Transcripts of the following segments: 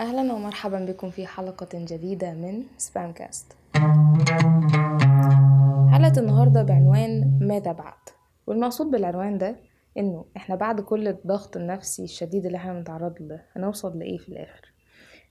أهلا ومرحبا بكم في حلقة جديدة من سبام كاست حلقة النهاردة بعنوان ماذا بعد؟ والمقصود بالعنوان ده إنه إحنا بعد كل الضغط النفسي الشديد اللي إحنا بنتعرض له هنوصل لإيه في الآخر؟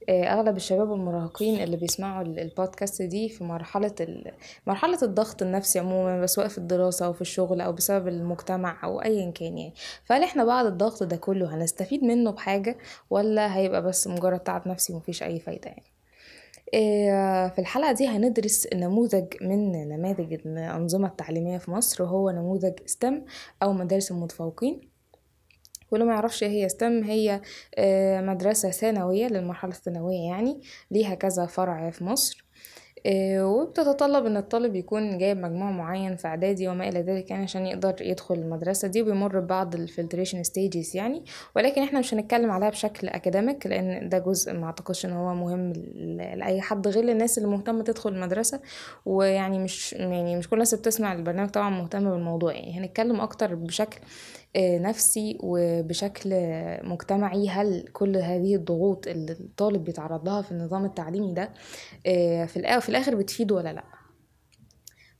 آه، أغلب الشباب والمراهقين اللي بيسمعوا ال- البودكاست دي في مرحلة ال... مرحلة الضغط النفسي عموما بس في الدراسة أو في الشغل أو بسبب المجتمع أو أيا كان يعني. فهل إحنا بعد الضغط ده كله هنستفيد منه بحاجة ولا هيبقى بس مجرد تعب نفسي ومفيش أي فايدة يعني؟ إيه، في الحلقة دي هندرس نموذج من نماذج الأنظمة التعليمية في مصر وهو نموذج STEM أو مدارس المتفوقين. واللي ما يعرفش هي STEM هي آه، مدرسة ثانوية للمرحلة الثانوية يعني ليها كذا فرع في مصر آه، وبتتطلب إن الطالب يكون جايب مجموع معين في إعدادي وما إلى ذلك يعني عشان يقدر يدخل المدرسة دي وبيمر ببعض ال filtration stages يعني ولكن إحنا مش هنتكلم عليها بشكل اكاديميك لأن ده جزء ما أعتقدش إن هو مهم لأي حد غير الناس اللي مهتمة تدخل المدرسة ويعني مش يعني مش كل الناس بتسمع البرنامج طبعا مهتمة بالموضوع يعني هنتكلم أكتر بشكل نفسي وبشكل مجتمعي هل كل هذه الضغوط اللي الطالب بيتعرض لها في النظام التعليمي ده آه، في الآ- في الآخر بتفيده ولا لأ؟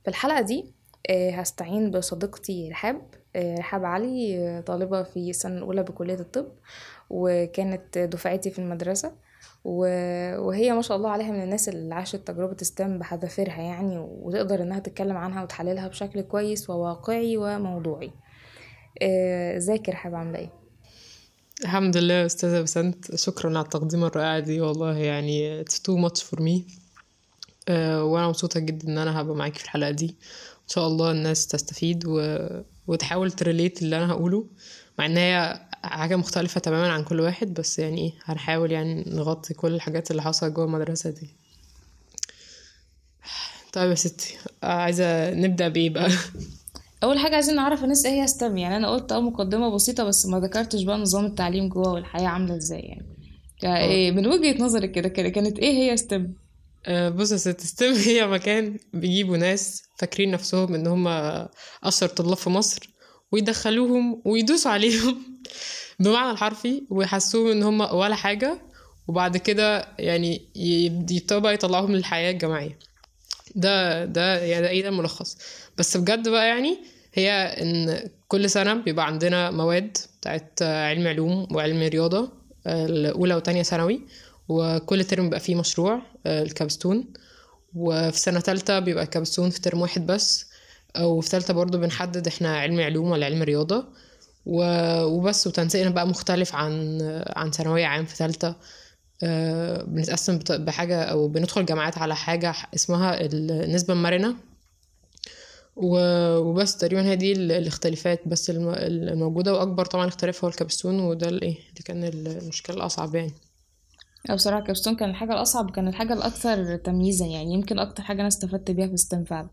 في الحلقة دي آه، هستعين بصديقتي رحاب آه، رحاب علي طالبة في السنة الأولى بكلية الطب وكانت دفعتي في المدرسة وهي ما شاء الله عليها من الناس اللي عاشت تجربة ستام بحذافيرها يعني وتقدر إنها تتكلم عنها وتحللها بشكل كويس وواقعي وموضوعي. آه، ازيك يا رحاب عاملة إيه؟ الحمد لله يا أستاذة بسنت شكرا على التقديمة الرائعة دي والله يعني much for me. أه وأنا مبسوطة جدا إن أنا هبقى معاكي في الحلقة دي. إن شاء الله الناس تستفيد و... وتحاول ت relate اللي أنا هقوله مع إن هي حاجة مختلفة تماما عن كل واحد بس يعني إيه هنحاول يعني نغطي كل الحاجات اللي حصلت جوه المدرسة دي. طيب يا ستي عايزة نبدأ بإيه بقى؟ أول حاجة عايزين نعرف الناس إيه هي STEM يعني أنا قلت أه مقدمة بسيطة بس ما ذكرتش بقى نظام التعليم جوه والحياة عاملة إزاي يعني. كا- إيه من وجهة نظرك كده كانت إيه هي STEM؟ آه، بص يا ست ستيم هي مكان بيجيبوا ناس فاكرين نفسهم إن هم أشهر طلاب في مصر ويدخلوهم ويدوسوا عليهم بمعنى الحرفي ويحسوهم إن هم ولا حاجة وبعد كده يعني يب- يبتدوا بقى يطلعوهم للحياة الجامعية. ده ده يعني ده إيه ده الملخص بس بجد بقى يعني هي إن كل سنة بيبقى عندنا مواد بتاعت علم علوم وعلم رياضة الأولى وتانية ثانوي وكل ترم بيبقى فيه مشروع الكابستون وفي سنة تالتة بيبقى الكابستون في ترم واحد بس. وفي تالتة برضو بنحدد إحنا علم علوم ولا علم رياضة. و- وبس وتنسيقنا بقى مختلف عن عن ثانوية عام في تالتة. آه، بنتقسم بحاجة أو بندخل جامعات على حاجة اسمها النسبة المرنة و- وبس تقريبا هي دي ال- الاختلافات بس الم- الموجودة وأكبر طبعا اختلاف هو الكابستون وده الإيه اللي كان المشكلة الأصعب يعني. أو بصراحة capstone كان الحاجة الأصعب كان الحاجة الأكثر تمييزا يعني يمكن أكتر حاجة أنا استفدت بيها في STEM فعلا.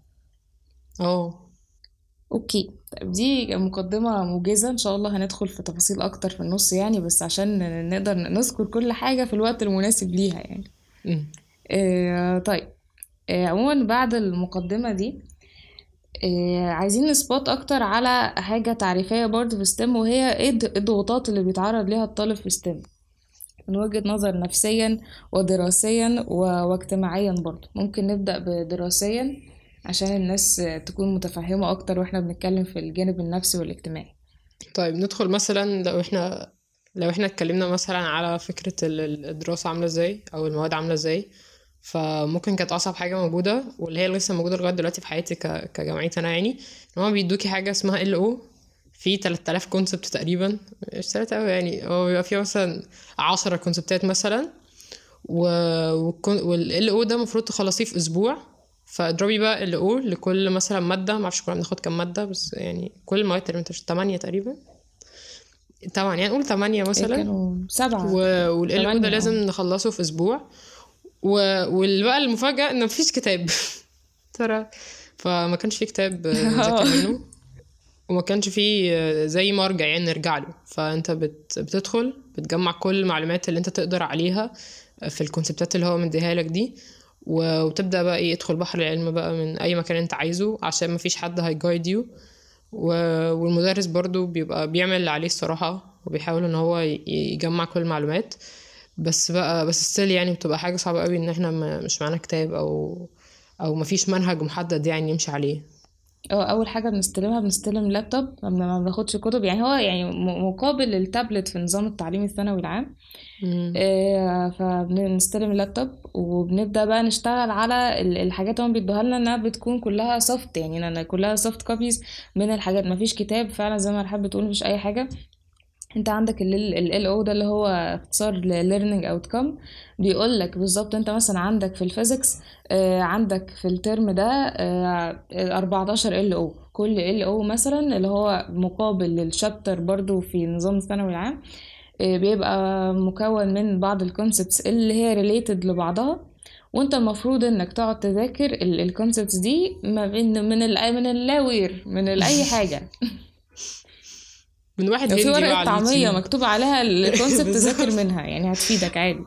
آه. okay. طيب دي مقدمة موجزة إن شاء الله هندخل في تفاصيل أكتر في النص يعني بس عشان نقدر نذكر كل حاجة في الوقت المناسب ليها يعني. أمم. آه طيب. آه عموما بعد المقدمة دي عايزين ن spot أكتر على حاجة تعريفية برضه في STEM وهي إيه الض- الضغوطات اللي بيتعرض ليها الطالب في STEM من وجهة نظر نفسيا ودراسيا. واجتماعيا برضه ممكن نبدأ بدراسيا عشان الناس تكون متفهمة أكتر وإحنا بنتكلم في الجانب النفسي والاجتماعي طيب ندخل مثلا لو إحنا لو إحنا اتكلمنا مثلا على فكرة ال- ال- الدراسة عاملة إزاي أو المواد عاملة إزاي فممكن كانت أصعب حاجة موجودة واللي هي لسه موجودة لغاية دلوقتي في حياتي ك... كجامعية أنا يعني إن هما بيدوكي حاجة اسمها ال أو في 3000 كونسبت تقريبا. مش 3000 أوي يعني هو بيبقى فيه مثلا 10 كونسبتات مثلا و... والال أو ده المفروض تخلصيه في أسبوع. فاضربي بقى ال أو لكل مثلا مادة معرفش كنا بناخد كام مادة بس يعني كل المواد تقريبا 8 تقريبا. طبعا يعني نقول 8 مثلا. كانوا سبعة. والال أو ده. لازم نخلصه في أسبوع. و... والبقى المفاجأة إن مفيش كتاب. ترى. فما كانش في كتاب نذاكر منه. وما كانش في زي مرجع يعني نرجع له. فأنت بت... بتدخل بتجمع كل المعلومات اللي أنت تقدر عليها في ال concept ات اللي هو مديها لك دي. و- وتبدأ بقى إيه ادخل بحر العلم بقى من أي مكان أنت عايزه عشان مفيش حد هي guide you و- والمدرس برضو بيبقى بيعمل اللي عليه الصراحة وبيحاول إن هو يجمع كل المعلومات. بس بقى بس still يعني بتبقى حاجة صعبة قوي إن إحنا مش معانا كتاب أو أو مفيش منهج محدد يعني نمشي عليه. آه أول حاجة بنستلمها بنستلم لابتوب ما بناخدش كتب. يعني هو يعني مقابل التابلت في نظام التعليم الثانوي العام. آه، فبنستلم اللابتوب وبنبدأ بقى نشتغل على ال- الحاجات اللي هم بيدوها لنا إنها بتكون كلها soft يعني أنا كلها soft copies من الحاجات. ما فيش كتاب فعلا زي ما رحاب بتقول مفيش أي حاجة. انت عندك ال LO ده اللي هو اختصار ل learning outcome بيقول لك بالظبط انت مثلا عندك في ال physics آه، عندك في ال term ده آه، 14 LO كل LO مثلا اللي هو مقابل لل chapter برضو في نظام الثانوي العام آه، بيبقى مكون من بعض ال concepts اللي هي related لبعضها. وانت المفروض انك تقعد تذاكر ال concepts دي ما بين من ال من اللاوير من أي حاجة. من واحد لو في ورقة طعمية مكتوب عليها ال concept. تذاكر منها يعني هتفيدك عادي.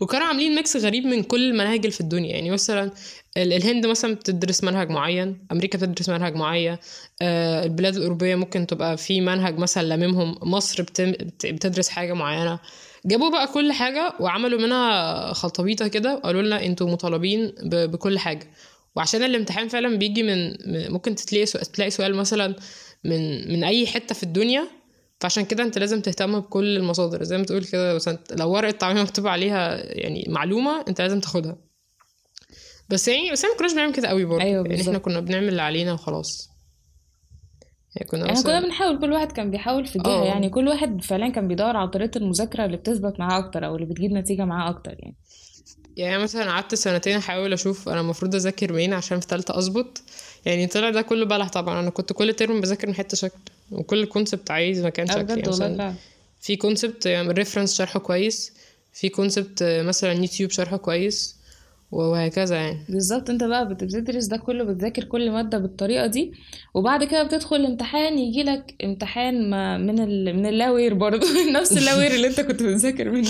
وكانوا عاملين ميكس غريب من كل المناهج في الدنيا يعني مثلا ال- الهند مثلا بتدرس منهج معين أمريكا بتدرس منهج معين آه، البلاد الأوروبية ممكن تبقى في منهج مثلا لاممهم مصر بتدرس حاجة معينة. جابوا بقى كل حاجة وعملوا منها خلطبيطة كده وقالوا لنا أنتوا مطالبين ب- بكل حاجة. وعشان الامتحان فعلا بيجي من من- ممكن تلاقي سؤال تلاقي سؤال مثلا من من أي حتة في الدنيا فعشان كده أنت لازم تهتم بكل المصادر. زي ما تقول كده مثلا لو ورقة طعميه مكتوب عليها يعني معلومة أنت لازم تاخدها. بس يعني بس إحنا ما كناش بنعمل كده قوي برضه. أيوة يعني إحنا. كنا بنعمل اللي علينا وخلاص. يعني كنا إحنا كنا بنحاول كل واحد كان بيحاول في جهة. آه. يعني كل واحد فعلا كان بيدور على طريقة المذاكرة اللي بتثبت معاه أكتر أو اللي بتجيب نتيجة معاه أكتر يعني. يعني مثلا قعدت سنتين أحاول أشوف أنا المفروض أذاكر منين عشان في تالتة أظبط. يعني طلع ده كله بلح طبعا. أنا كنت كل ترم بذاكر من حتة شكل وكل concept عايز مكان آه شكل يعني مثلا في concept يعني reference شرحه كويس في concept مثلا يوتيوب شرحه كويس وهكذا يعني. بالظبط. أنت بقى بت- بتدرس ده كله بتذاكر كل مادة بالطريقة دي وبعد كده بتدخل الامتحان يجي لك امتحان ما من ال... من ال lawyer برضه. نفس ال lawyer اللي أنت كنت بتذاكر منه.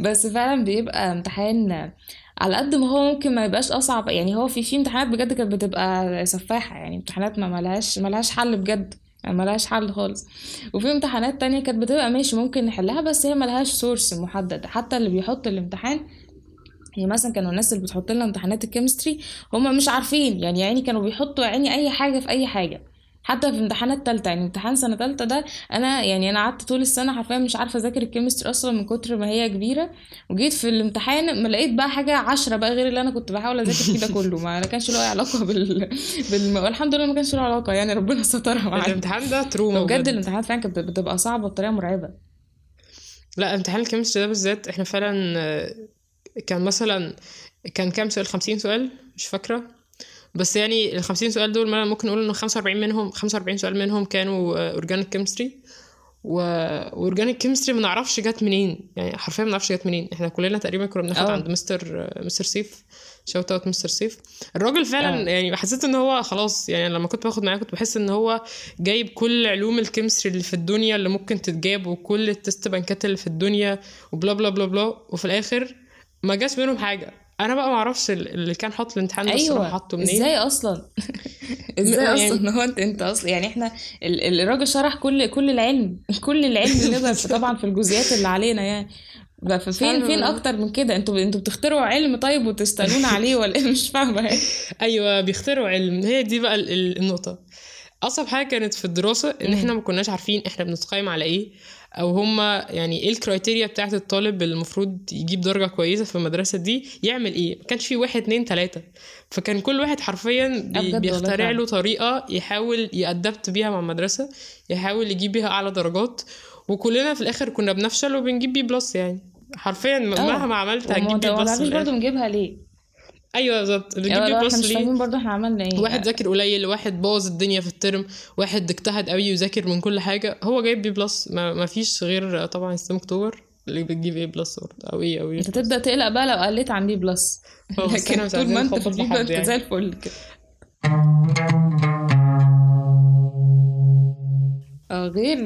بس فعلا بيبقى امتحان على قد ما هو ممكن ما يبقاش أصعب. يعني هو في في امتحانات بجد كانت بتبقى سفاحة. يعني امتحانات ما ملهاش ملهاش حل بجد. يعني ملهاش حل خالص. وفي امتحانات تانية كانت بتبقى ماشي ممكن نحلها بس هي ملهاش source محدد حتى اللي بيحط الامتحان يعني مثلا كانوا الناس اللي بتحط لنا امتحانات ال chemistry هم مش عارفين. يعني يعني كانوا بيحطوا يعني أي حاجة في أي حاجة. حتى في امتحانات تالتة يعني امتحان سنة تالتة ده أنا يعني أنا قعدت طول السنة حرفيا مش عارفة أذاكر ال chemistry أصلا من كتر ما هي كبيرة. وجيت في الامتحان ما لقيت بقى حاجة عشرة بقى غير اللي أنا كنت بحاول أذاكر فيه ده كله. ما كانش له أي علاقة بال... بال... والحمد لله ما كانش له علاقة يعني ربنا سترها معايا. الامتحان ده trauma بجد الامتحانات فعلا كانت بتبقى صعبة بطريقة مرعبة. لا امتحان ال chemistry ده بالذات إحنا فعلا كان مثلا كان كام سؤال؟ خمسين سؤال مش فاكرة. بس يعني ال 50 سؤال دول مثلا ممكن نقول ان 45 منهم 45 سؤال منهم كانوا organic chemistry و organic chemistry ما نعرفش جت منين. يعني حرفيا ما نعرفش جت منين. إحنا كلنا تقريبا كنا بناخد آه. عند mister mister سيف. shout out mister سيف. الراجل فعلا آه. يعني حسيت إن هو خلاص يعني لما كنت باخد معاه كنت بحس إن هو جايب كل علوم ال chemistry اللي في الدنيا اللي ممكن تتجاب وكل ال test bank ات اللي في الدنيا وبلا بلا بلا بلا. وفي الآخر ما جاش منهم حاجة. أنا بقى ما أعرفش اللي كان حاطط الامتحان ده أيوه. حاطه منين. إزاي أصلا؟ إزاي يعني- أصلا؟ هو انت أنت أصلا يعني إحنا ال- الراجل شرح كل كل العلم. كل العلم اللي طبعا في الجزئيات اللي علينا يعني. فين فين. أكتر من كده؟ أنتوا أنتوا بتخترعوا علم طيب وتستنون عليه ولا إيه؟ مش فاهمة يعني. أيوه بيخترعوا علم. هي دي بقى ال- ال- النقطة. أصعب حاجة كانت في الدراسة إن. إحنا ما كناش عارفين إحنا بنتقيم على إيه. أو هما يعني إيه الكرايتيريا بتاعت الطالب اللي المفروض يجيب درجة كويسة في المدرسة دي يعمل إيه؟ ما كانش في واحد اتنين تلاتة. فكان كل واحد حرفيا بي بيخترع. له طريقة يحاول ي adapt بيها مع المدرسة يحاول يجيب بيها أعلى درجات. وكلنا في الآخر كنا بنفشل وبنجيب B plus يعني. حرفيا. مهما عملت هتجيب B plus برضه الآخر. نجيبها A؟ أيوه بالظبط. يعني إحنا plus مش A. فاهمين برضه إحنا عملنا إيه واحد ذاكر قليل واحد بوظ الدنيا في الترم واحد اجتهد قوي وذاكر من كل حاجة. هو جايب B plus ما, ما فيش غير طبعا STEM اكتوبر اللي بتجيب A plus أو A أو A أنت تبدأ تقلق بقى لو قلت عن B plus لكن طول ما أنت في B لحد انت يعني. زي الفل كده. غير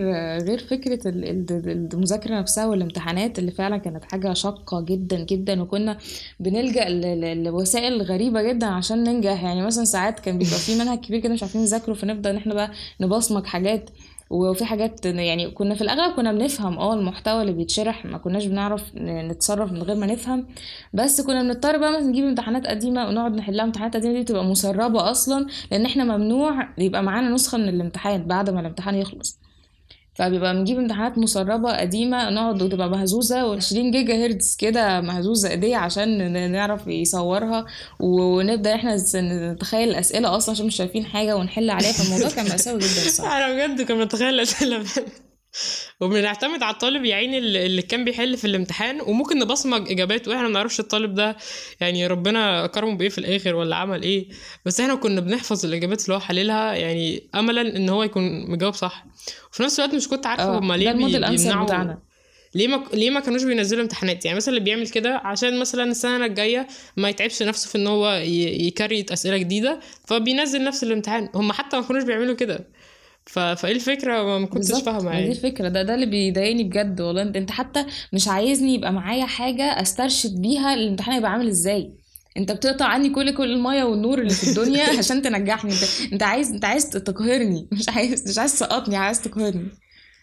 غير فكرة ال- ال- المذاكرة نفسها والامتحانات اللي فعلا كانت حاجة شاقة جدا جدا وكنا بنلجأ لوسائل غريبة جدا عشان ننجح. يعني مثلا ساعات كان بيبقى في منهج كبير كده مش عارفين نذاكره فنبدأ إن إحنا بقى نبصمج حاجات. وفي حاجات يعني كنا في الأغلب كنا بنفهم آه المحتوى اللي بيتشرح ما كناش بنعرف نتصرف من غير ما نفهم. بس كنا بنضطر بقى مثلا نجيب امتحانات قديمة ونقعد نحلها امتحانات قديمة دي بتبقى مسربة أصلا لأن إحنا ممنوع يبقى معانا نسخة من الامتحان بعد ما الامتحان يخلص. فبيبقى بنجيب امتحانات مسربة قديمة نقعد وتبقى مهزوزة و20 جيجا هرتز كده مهزوزة إيديا عشان نعرف يصورها ونبدأ إحنا نتخيل الأسئلة أصلا عشان مش شايفين حاجة ونحل عليها فالموضوع كان مأساوي جدا الصراحة. أنا بجد كنا بنتخيل الأسئلة وبنعتمد على الطالب يا عيني اللي كان بيحل في الامتحان وممكن نبصمج إجابات وإحنا ما نعرفش الطالب ده يعني ربنا كرمه بإيه في الآخر ولا عمل إيه. بس إحنا كنا بنحفظ الإجابات اللي هو حللها يعني املا إن هو يكون مجاوب صح. وفي نفس الوقت مش كنت عارفة هما ده ليه بيمنعوا بتاعنا. ليه ما ليه ما كانوش بينزلوا امتحانات؟ يعني مثلا اللي بيعمل كده عشان مثلا السنة الجاية ما يتعبش نفسه في إن هو يكريت أسئلة جديدة فبينزل نفس الامتحان. هم حتى ما كانوش بيعملوا كده. ف... فايه الفكرة؟ ما كنتش فاهمة ما دي يعني. الفكرة. ده ده اللي بيضايقني بجد والله. انت انت حتى مش عايزني يبقى معايا حاجة استرشد بيها الامتحان هيبقى عامل إزاي. انت بتقطع عني كل كل المية والنور اللي في الدنيا عشان تنجحني. انت انت عايز انت عايز تقهرني. مش عايز مش عايز تسقطني عايز تقهرني.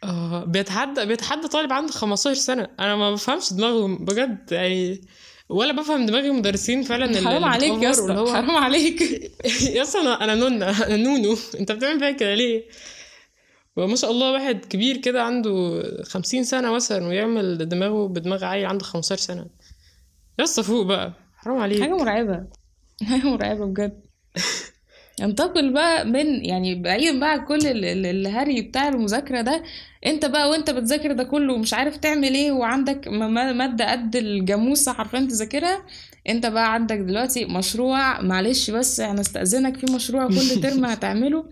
آه بيتحدى بيتحدى طالب عنده 15 سنة. أنا ما بفهمش دماغهم بجد يعني ولا بفهم دماغ المدرسين فعلا اللي حرام عليك يا اسطى. هو حرام عليك. يا اسطى أنا أنا نونا أنا نونو. أنت بتعمل فيا كده ليه؟ وما شاء الله واحد كبير كده عنده خمسين سنة مثلا ويعمل دماغه بدماغ عيل عنده خمستاشر سنة. يا فوق بقى حرام حاجة عليك مرعبة. حاجة مرعبة بجد. انتقل بقى من يعني بعيدا بقى كل ال- ال- الهري بتاع المذاكرة ده انت بقى وانت بتذاكر ده كله ومش عارف تعمل إيه وعندك م- م- مادة قد الجاموسة حرفيا تذاكرها انت بقى عندك دلوقتي مشروع معلش بس هنستأذنك في مشروع كل ترم هتعمله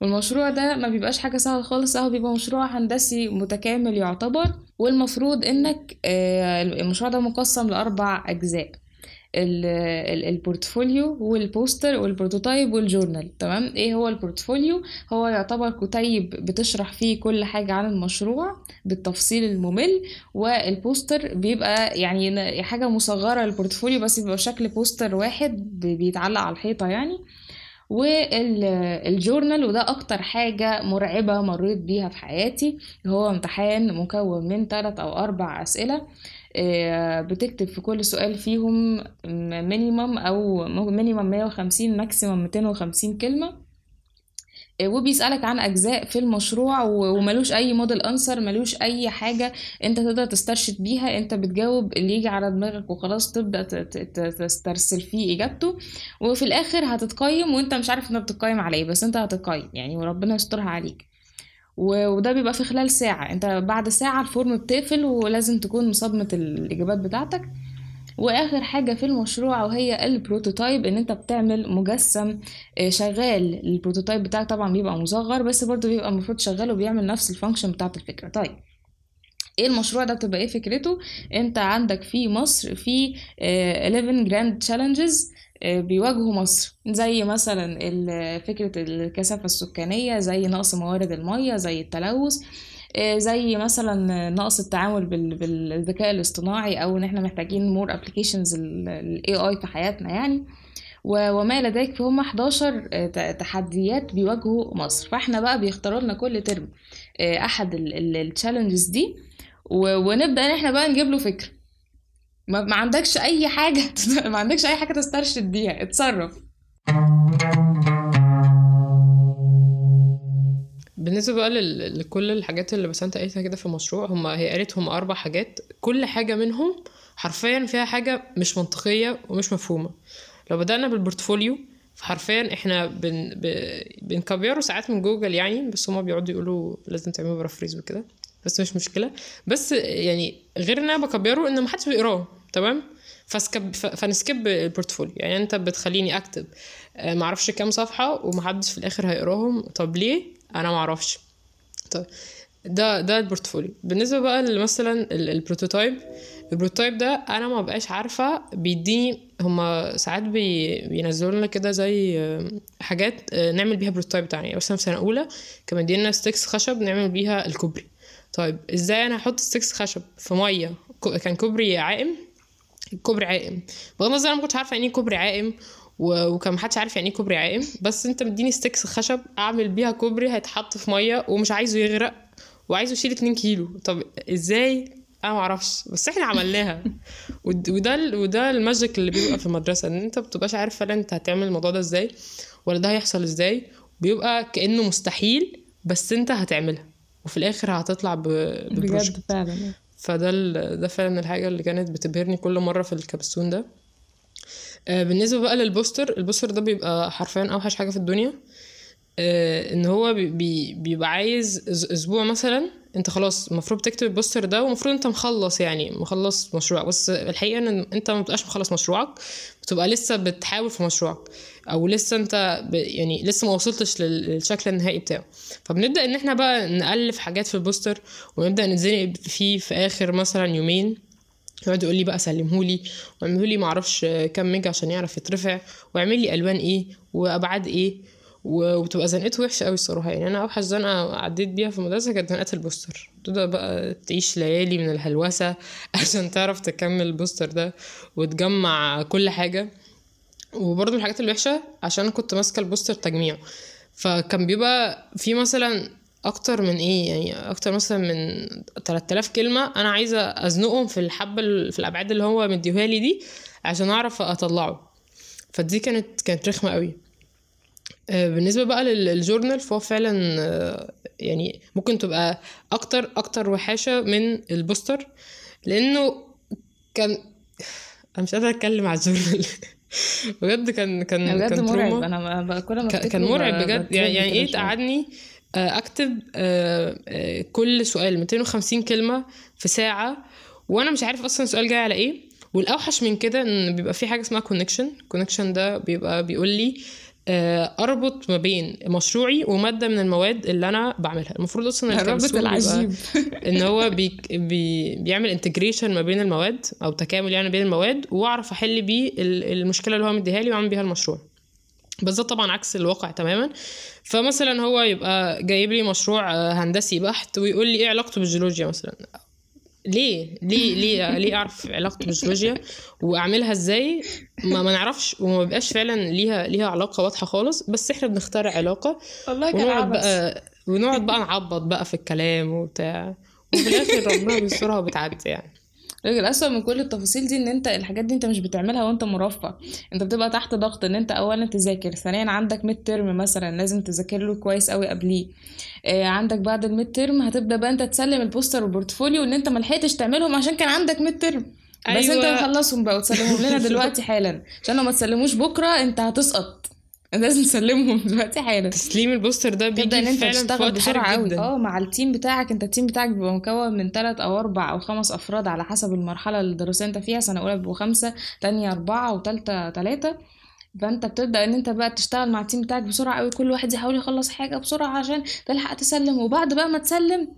والمشروع ده ما بيبقاش حاجة سهلة خالص هو بيبقى مشروع هندسي متكامل يعتبر والمفروض انك آه، المشروع ده مقسم ال- ال- ال portfolio وال poster والبروتوتايب والجورنال تمام؟ إيه هو البورتفوليو هو يعتبر كتيب بتشرح فيه كل حاجة عن المشروع بالتفصيل الممل والبوستر بيبقى يعني حاجة مصغرة لل portfolio بس بيبقى شكل poster واحد بيتعلق على الحيطة يعني. وال journal وده أكتر حاجة مرعبة مريت بيها في حياتي هو امتحان مكون من ثلاث أو أربع أسئلة. آه، بتكتب في كل سؤال فيهم minimum أو minimum 150 maximum 250 كلمة. آه، وبيسألك عن أجزاء في المشروع وملوش أي model answer ملوش أي حاجة أنت تقدر تسترشد بيها أنت بتجاوب اللي يجي على دماغك وخلاص تبدأ تسترسل فيه إجابته. وفي الآخر هتتقيم وأنت مش عارف أنت بتتقيم على إيه بس أنت هتتقيم يعني وربنا يسترها عليك. وده بيبقى في خلال ساعة. انت بعد ساعة ال form بتقفل ولازم تكون مصابمتة الإجابات بتاعتك. وآخر حاجة في المشروع وهي ال prototype إن أنت بتعمل مجسم آه، شغال. ال prototype بتاعك طبعا بيبقى مصغر بس برضه بيبقى المفروض شغال وبيعمل نفس ال function بتاعت الفكرة. طيب إيه المشروع ده بتبقى إيه فكرته؟ أنت عندك في مصر في آه، 11 grand challenges بيواجهوا مصر. زي مثلا فكرة الكثافة السكانية زي نقص موارد المية زي التلوث آه، زي مثلا نقص التعامل بال- بالذكاء الاصطناعي أو إن إحنا محتاجين more applications ال AI في حياتنا يعني. وما إلى ذلك فهم 11 آه، تحديات بيواجهوا مصر. فإحنا بقى بيختاروا لنا كل ترم آه، أحد ال challenges دي. ونبدأ إن إحنا بقى نجيب له فكرة. ما, ما عندكش أي حاجة ما عندكش أي حاجة تسترشد بيها اتصرف. بالنسبة بقى لكل الحاجات اللي بس انت قالتها كده في المشروع هم هي قالت هم أربع حاجات كل حاجة منهم حرفيا فيها حاجة مش منطقية ومش مفهومة. لو بدأنا بال portfolio فحرفيا إحنا بن... بن copy ه ساعات من جوجل يعني بس هما بيقعدوا يقولوا لازم تعملوا paraphrase وكده. بس مش مشكلة. بس يعني غير إن أنا ب copy ه إن محدش بيقراه تمام؟ ف skip. فن skip ال portfolio. يعني أنت بتخليني أكتب آه، معرفش كام صفحة ومحدش في الآخر هيقراهم. طب ليه؟ أنا معرفش. طيب ده ده ال portfolio. بالنسبة بقى مثلا ال prototype ال prototype ده أنا ما بقاش عارفة بيديني هما ساعات بي بينزلوا لنا كده زي آه، حاجات آه، نعمل بيها prototype بتاعنا يعني مثلا في سنة أولى كان مدينا sticks خشب نعمل بيها الكوبري. طيب إزاي أنا أحط sticks خشب في مية؟ كان كوبري عائم؟ كوبري عائم. بغض النظر أنا ما كنتش عارفة يعني إيه كوبري عائم وكان محدش عارف يعني إيه كوبري عائم بس أنت مديني sticks خشب أعمل بيها كوبري هيتحط في مية ومش عايزه يغرق وعايزه يشيل 2 كيلو. طب إزاي؟ أنا معرفش بس إحنا عملناها. ود- وده وده ال magic اللي بيبقى في المدرسة إن أنت بتبقاش عارف فعلا أنت هتعمل الموضوع ده إزاي ولا ده هيحصل إزاي بيبقى كأنه مستحيل بس أنت هتعملها. وفي الآخر هتطلع ب project. بجد فعلا فده ال... ده فعلا الحاجة اللي كانت بتبهرني كل مرة في ال capstone ده. آه، بالنسبة بقى لل poster ال poster ده بيبقى حرفيا أوحش حاجة في الدنيا. آه، إن هو بي- بي... بيبقى عايز أسبوع مثلا انت خلاص المفروض تكتب ال poster ده ومفروض انت مخلص يعني مخلص مشروعك. بس الحقيقة إن انت ما بتبقاش مخلص مشروعك بتبقى لسه بتحاول في مشروعك أو لسه انت ب... يعني لسه ما وصلتش لل- للشكل النهائي بتاعه. فبنبدأ إن إحنا بقى نألف حاجات في ال poster ونبدأ نتزنق فيه في آخر مثلا يومين. يقعد يقول لي بقى سلمهولي واعملهولي معرفش كام mega عشان يعرف يترفع واعمل لي ألوان إيه وأبعاد إيه. وبتبقى زنقته وحشة قوي الصراحة. يعني أنا أوحش زنقة عديت بيها في المدرسة كانت زنقة ال poster. تبدأ بقى تعيش ليالي من الهلوسة عشان تعرف تكمل ال poster ده وتجمع كل حاجة. وبرضه الحاجات الوحشه عشان كنت ماسكة البوستر تجميع. فكان بيبقى في مثلا أكتر من إيه يعني أكتر مثلا من 3000 كلمة أنا عايزة أزنقهم في الحبة ال- في الأبعاد اللي هو مديها لي دي عشان أعرف أطلعه. فدي كانت كانت رخمة قوي بالنسبة بقى لل- للجورنال فهو فعلا آه، يعني ممكن تبقى أكتر أكتر وحاشة من البوستر لأنه كان أنا مش قادرة أتكلم على ال journal. بجد كان كان بجد كان مرعب. trauma. أنا ب- ب- كل ما كان مرعب بجد. يعني, يعني إيه. تقعدني آه، أكتب آه، آه، كل سؤال 250 كلمة في ساعة وأنا مش عارف أصلا السؤال جاي على إيه. والأوحش من كده إن بيبقى في حاجة اسمها connection connection ده بيبقى بيقول لي آه، أربط ما بين مشروعي ومادة من المواد اللي أنا بعملها. المفروض أصلا الرابط بيبقى العجيب. إن هو بي بي بيعمل integration ما بين المواد أو تكامل يعني بين المواد وأعرف أحل بيه ال- المشكلة اللي هو مديها لي وأعمل بيها المشروع. بس ده طبعا عكس الواقع تماما. فمثلا هو يبقى جايب لي مشروع آه، هندسي بحت ويقول لي إيه علاقته بالجيولوجيا مثلا. ليه؟ ليه؟ ليه؟ ليه أعرف علاقته بالجيولوجيا وأعملها إزاي؟ ما, ما نعرفش وما بيبقاش فعلا ليها ليها علاقة واضحة خالص بس إحنا بنخترع علاقة. والله ونقعد بقى ونقعد بقى نعبط بقى في الكلام وبتاع. وفي الآخر ربنا بيسترها وبتعدي يعني. الأسوأ من كل التفاصيل دي إن أنت الحاجات دي أنت مش بتعملها وأنت مرفه. أنت بتبقى تحت ضغط إن أنت اولا تذاكر ثانيا عندك mid term مثلا لازم تذاكر له كويس قوي قبليه. آه عندك بعد ال mid term هتبدأ بقى أنت تسلم ال poster وال portfolio إن أنت ما لحقتش تعملهم عشان كان عندك mid term بس أيوة. انت مخلصهم بقى وتسلمهم لنا دلوقتي حالا. عشان لو ما تسلموش بكرة أنت هتسقط. لازم تسلمهم دلوقتي حالا. تسليم ال poster ده تبدأ إن بيجي أنت فعلا في تشتغل وقت بسرعة قوي آه مع ال team بتاعك. أنت ال team بتاعك بيبقى مكون من ثلاث أو أربع أو خمس أفراد على حسب المرحلة الدراسيه أنت فيها. سنة أولى بيبقوا خمسة تانية أربعة وتالتة تلاتة. فأنت بتبدأ إن أنت بقى تشتغل مع ال team بتاعك بسرعة قوي كل واحد يحاول يخلص حاجة بسرعة عشان تلحق تسلم. وبعد بقى ما تسلم